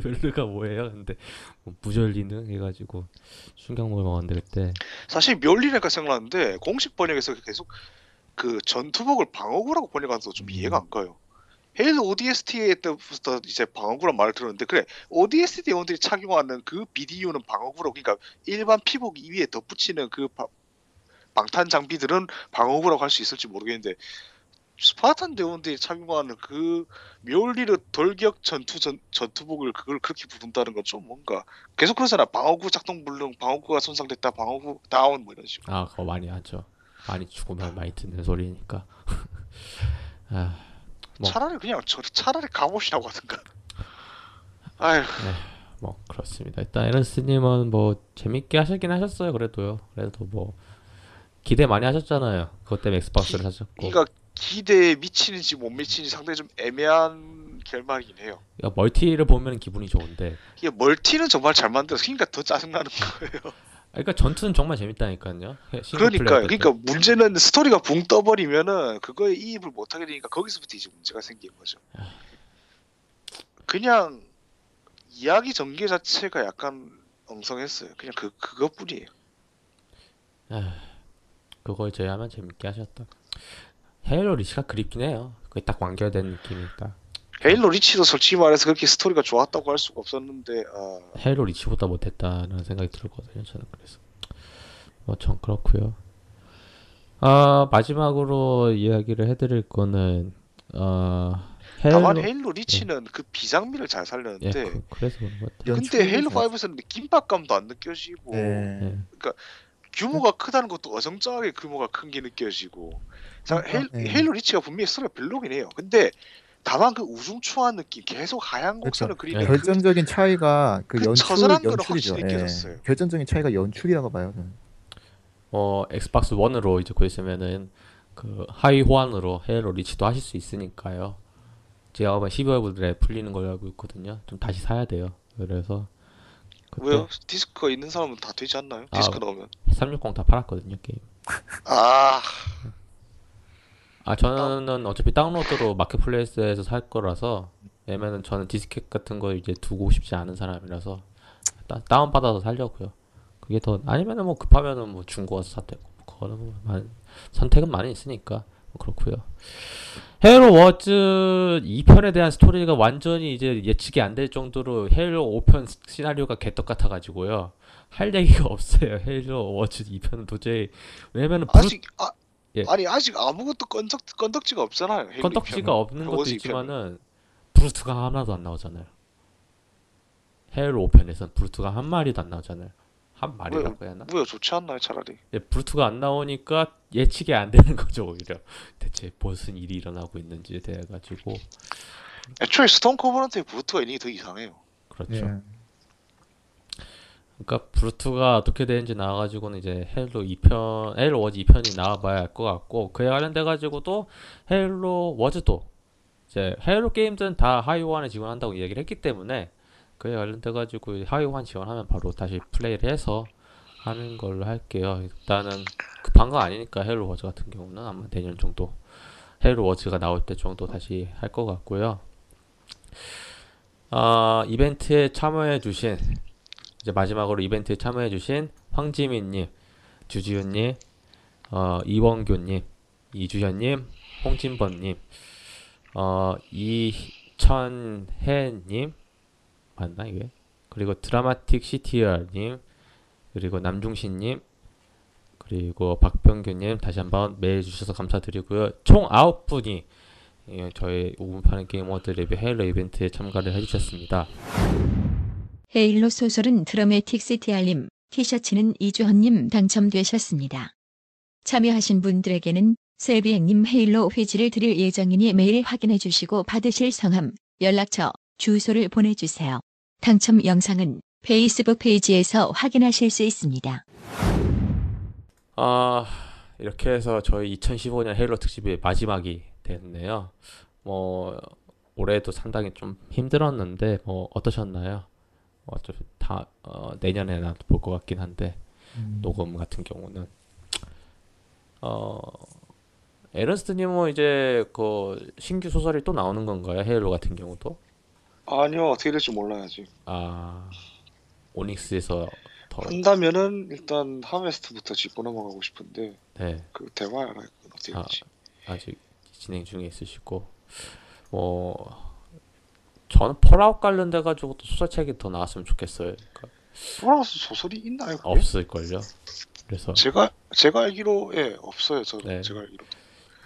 멸르가 뭐예요? 근데 뭐 무절리는 해가지고 충격 먹었는데 그때 사실 멸리니까 생각나는데 공식 번역에서 계속 그 전투복을 방어구라고 것도 좀 이해가 안 가요. 헤일로 ODST 때부터 이제 방어구란 말을 들었는데 그래 ODST 대원들이 착용하는 그 BDU는 방어구라고 그러니까 일반 피복 위에 덧붙이는 그 바- 방탄 장비들은 방어구라고 할 수 있을지 모르겠는데 스파르탄 대원들이 착용하는 그 멸리르 돌격 전투 전, 전투복을 그걸 그렇게 부른다는 건 좀 뭔가 계속 그러잖아 방어구 작동 불능 방어구가 손상됐다 방어구 다운 뭐 이런 식으로 아 그거 많이 하죠. 많이 죽으면 많이 듣는 소리니까. 아, 뭐. 차라리 그냥 저 차라리 갑옷이라고 하든가 아휴 뭐 그렇습니다. 일단 에런스님은 뭐 재밌게 하셨긴 하셨어요. 그래도요. 그래도 뭐 기대 많이 하셨잖아요. 그것 때문에 엑스박스를 사셨고. 그러니까 기대에 미치는지 못 미치는지 상당히 좀 애매한 결말이긴 해요 야, 멀티를 보면 기분이 좋은데. 이게 멀티는 정말 잘 만들어서 그러니까 더 짜증 나는 거예요 아, 그러니까 전투는 정말 재밌다니까요. 그러니까. 그러니까 문제는 스토리가 붕 떠버리면은 그거에 이입을 못 하게 되니까 거기서부터 이제 문제가 생기는 거죠 그냥 이야기 전개 자체가 약간 엉성했어요 그냥 그 그것뿐이에요 그걸 제외하면 재밌게 하셨다. 헤일로 리치가 그립긴 해요. 그게 딱 완결된 느낌이 딱. 헤일로 리치도 솔직히 말해서 그렇게 스토리가 좋았다고 할 수가 없었는데 아, 헤일로 리치보다 못했다는 생각이 들거든요. 저는 그래서 뭐전 그렇고요. 아 마지막으로 이야기를 해드릴 거는 어 헤일로 다만 헤일로 리치는 그 비장미를 잘예 살렸는데 그, 그래서 그런 것 같아요. 근데 헤일로 잘- 5에서는 긴박감도 안 느껴지고 네. 예. 규모가 크다는 것도 어정쩡하게 규모가 큰 게 느껴지고 자, 헤일, 네. 헤일로 리치가 분명히 스토리가 별로긴 해요 근데 다만 그 우중충한 느낌 계속 하얀 곡선을 그렇죠. 그리는 네. 그 결정적인 차이가 그, 그 연출 연출이죠. 예. 느껴졌어요. 결정적인 차이가 연출이라고 봐요. 저는. 어 엑스박스 1으로 이제 구했으면은 그 하위 호환으로 헤일로 리치도 하실 수 있으니까요. 제가 아마 12월에 풀리는 걸로 알고 있거든요. 좀 다시 사야 돼요. 그래서 그때 왜요? 디스크가 있는 사람은 다 되지 않나요? 아. 디스크 넣으면 360 다 팔았거든요 게임. 아 아 저는 어차피 다운로드로 마켓플레이스에서 살 거라서 왜냐면은 저는 디스켓 같은 거 이제 두고 싶지 않은 사람이라서 따, 다운 받아서 살려고요. 그게 더 아니면은 뭐 급하면은 뭐 중고 가서 사대고 그거는 뭐 많- 선택은 많이 있으니까 뭐 그렇고요. 헤일로 워즈 2편에 대한 스토리가 완전히 이제 예측이 안 될 정도로 헤일로 5편 시나리오가 개떡 같아 가지고요. 할 얘기가 없어요. 헤일로 워즈 2편은 도저히 왜냐면은 브루- 아직 아, 예. 아니 아직 아무것도 건덕 건덕지가 없잖아요. 헤일로 건덕지가 이편은. 없는 것도. 있지만은 브루트가 하나도 안 나오잖아요. 헤일로 5편에선 브루트가 한 마리도 안 나오잖아요. 한 마리라고 해야 하나? 뭐야 좋지 않나요 차라리? 예, 브루트가 안 나오니까 예측이 안 되는 거죠 오히려. 대체 무슨 일이 일어나고 있는지에 대해 가지고 애초에 스톰 코버넌트에 브루트가 있는 게 더 이상해요. 그렇죠. 예. 그러니까 브루트가 어떻게 되는지 나와가지고는 이제 헤일로 2편, 헤일로 워즈 2편이 나와봐야 할 것 같고 그에 관련돼 가지고도 헤일로 워즈도 이제 헤일로 게임들은 다 하위 호환에 지원한다고 얘기를 했기 때문에 그에 관련돼 가지고 하위 호환 지원하면 바로 다시 플레이를 해서 하는 걸로 할게요. 일단은 급한 거 아니니까 헤일로 워즈 같은 경우는 아마 내년 정도 헤일로 워즈가 나올 때 정도 다시 할 것 같고요. 아 이벤트에 참여해 주신 이제 마지막으로 이벤트에 참여해주신 황지민님, 주지훈님, 어, 이원교님, 이주현님, 홍진번님, 어, 이천혜님 맞나 이게? 그리고 드라마틱 CTR님, 그리고 남중신님, 그리고 박병규님 다시 한번 메일 주셔서 감사드리고요. 총 아홉 분이 예, 저희 5분 파는 게이머들 리뷰 헤일로 이벤트에 참가를 해주셨습니다. 헤일로 소설은 드라메틱 시티알림, 티셔츠는 이주헌님 당첨되셨습니다. 참여하신 분들에게는 셀비행님 헤일로 회지를 드릴 예정이니 매일 확인해 주시고 받으실 성함, 연락처, 주소를 보내주세요. 당첨 영상은 페이스북 페이지에서 확인하실 수 있습니다. 아, 이렇게 해서 저희 2015년 헤일로 특집의 마지막이 됐네요. 뭐, 올해도 상당히 좀 힘들었는데, 뭐, 어떠셨나요? 어차피 다, 어, 내년에 나도 볼 것 같긴 한데, 음. 녹음 같은 경우는. 어, 에른스트님은 이제 그 신규 소설이 또 나오는 건가요? 헤일로 같은 경우도? 아니요 어떻게 될지 몰라야지. 아, 오닉스에서 더, 한다면은 일단 하메스트부터 짚고 넘어가고 싶은데 네. 그 그건 어떻게 아. 될지. 아직 진행 중에 있으시고 뭐 저는 펄아웃 관련돼 가지고 또 소설책이 더 나왔으면 좋겠어요. 그러니까 돌아와서 소설이 있나요? 그게? 없을걸요. 그래서 제가 제가 알기로 예 없어요. 저 네. 제가 알기로.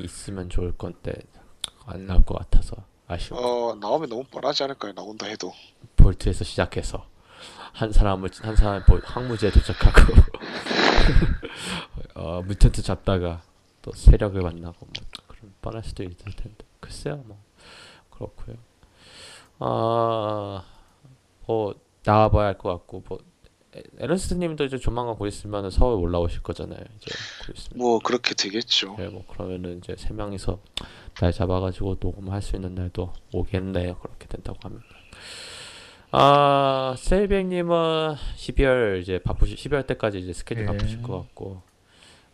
있으면 좋을 건데 안 나올 것 같아서 아쉬워. 어 나오면 너무 뻔하지 않을까요? 나온다 해도. 볼트에서 시작해서 한 사람을 한 사람 볼- 항무지에 도착하고 어, 뮤턴트 잡다가 또 세력을 만나고 뭐 그런 뻔할 수도 있을 텐데 글쎄요 뭐 그렇고요. 아뭐 나와봐야 할 것 같고 뭐 에- 에런스트님도 이제 조만간 곧 있으면 서울 올라오실 거잖아요. 이제. 뭐 그렇게 되겠죠. 네, 뭐 그러면은 이제 세 명이서 날 잡아가지고 녹음할 수 있는 날도 오겠네요. 그렇게 된다고 하면. 아, 셀비행님은 12월 이제 바쁘시 12월 때까지 이제 스케줄 예. 바쁘실 것 같고,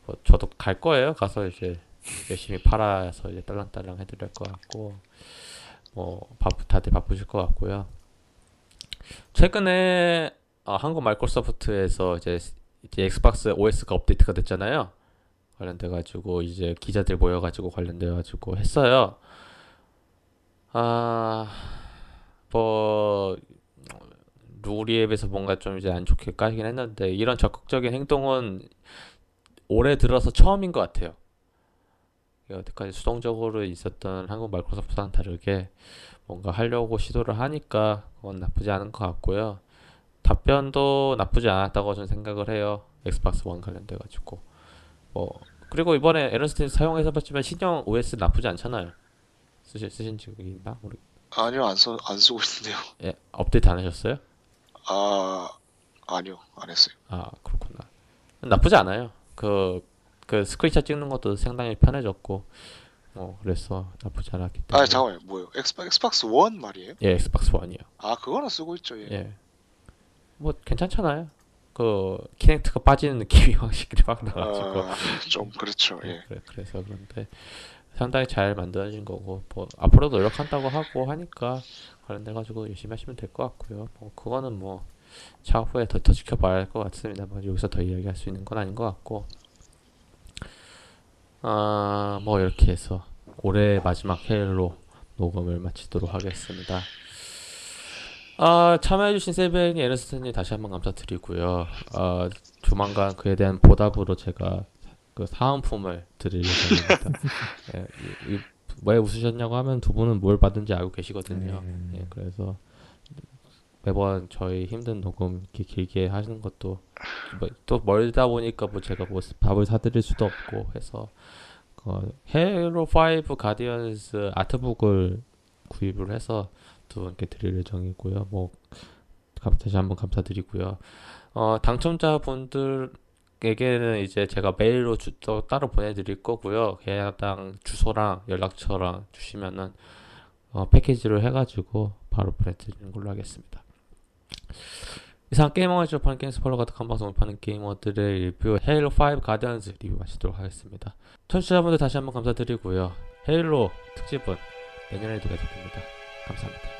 뭐 저도 갈 거예요. 가서 이제 열심히 팔아서 이제 딸랑딸랑 해드릴 것 같고, 뭐 바쁘 다들 바쁘실 것 같고요. 최근에 아, 한국 마이크로소프트에서 이제 이제 엑스박스 OS가 업데이트가 됐잖아요. 관련돼 가지고 이제 기자들 모여 가지고 관련돼 가지고 했어요. 아, 뭐 룰에 비해서 뭔가 좀 이제 안 좋게 까이긴 했는데 이런 적극적인 행동은 올해 들어서 처음인 것 같아요. 여태까지 수동적으로 있었던 한국 마이크로소프트와는 다르게 뭔가 하려고 시도를 하니까 그건 나쁘지 않은 것 같고요. 답변도 나쁘지 않았다고 저는 생각을 해요. 엑스박스 원 관련돼 가지고 뭐 그리고 이번에 에른스트님 사용해서 봤지만 신형 OS 나쁘지 않잖아요. 쓰시 쓰신 적이 있나? 모르. 아니요 안, 써, 안 쓰고 있는데요. 예, 업데이트 안 하셨어요? 아 아니요 안 했어요. 아 그렇구나. 나쁘지 않아요. 그, 그 스크린샷 찍는 것도 상당히 편해졌고 뭐 그래서 나쁘지 않았기 때문에. 아 잠깐만요 뭐요? 엑스박, 엑스박스 원 말이에요? 예, 엑스박스 원이요. 아 그거는 쓰고 있죠. 예. 예. 뭐 괜찮잖아요. 그 키넥트가 빠지는 느낌이 확실히 막 나가지고. 아, 좀 그렇죠. 예, 예. 그래, 그래서 그런데 상당히 잘 만들어진 거고 뭐 앞으로도 노력한다고 하고 하니까 관련돼 가지고 열심히 하시면 될 것 같고요. 뭐 그거는 뭐 차후에 더, 더 지켜봐야 할 것 같습니다. 뭐 여기서 더 이야기할 수 있는 건 아닌 것 같고 아 뭐 이렇게 해서 올해 마지막 헤일로 녹음을 마치도록 하겠습니다. 아 참여해주신 세븐이 에르스트님 다시 한번 감사드리고요. 아 조만간 그에 대한 보답으로 제가 그 사은품을 드릴 예정입니다. 예, 이- 이- 왜 웃으셨냐고 하면 두 분은 뭘 받은지 알고 계시거든요. 음. 예, 그래서 매번 저희 힘든 녹음 이렇게 길게 하시는 것도 뭐 또 멀다 보니까 뭐 제가 뭐 밥을 사드릴 수도 없고 해서 그 헤로 5 가디언스 아트북을 구입을 해서 두 분께 드릴 예정이고요. 뭐 감- 다시 한번 감사드리고요. 어, 당첨자 분들에게는 이제 제가 메일로 주, 또 따로 보내드릴 거고요. 해당 주소랑 연락처랑 주시면은 어, 패키지로 해가지고 바로 보내드리는 걸로 하겠습니다. 이상 게이머가 접하는 게임 스포일러 같은 방송을 파는 게이머들의 리뷰 헤일로 5 가디언즈 리뷰 마치도록 하겠습니다. 청취자분들 다시 한번 감사드리고요. 헤일로 특집은 내년에도 계속됩니다. 감사합니다.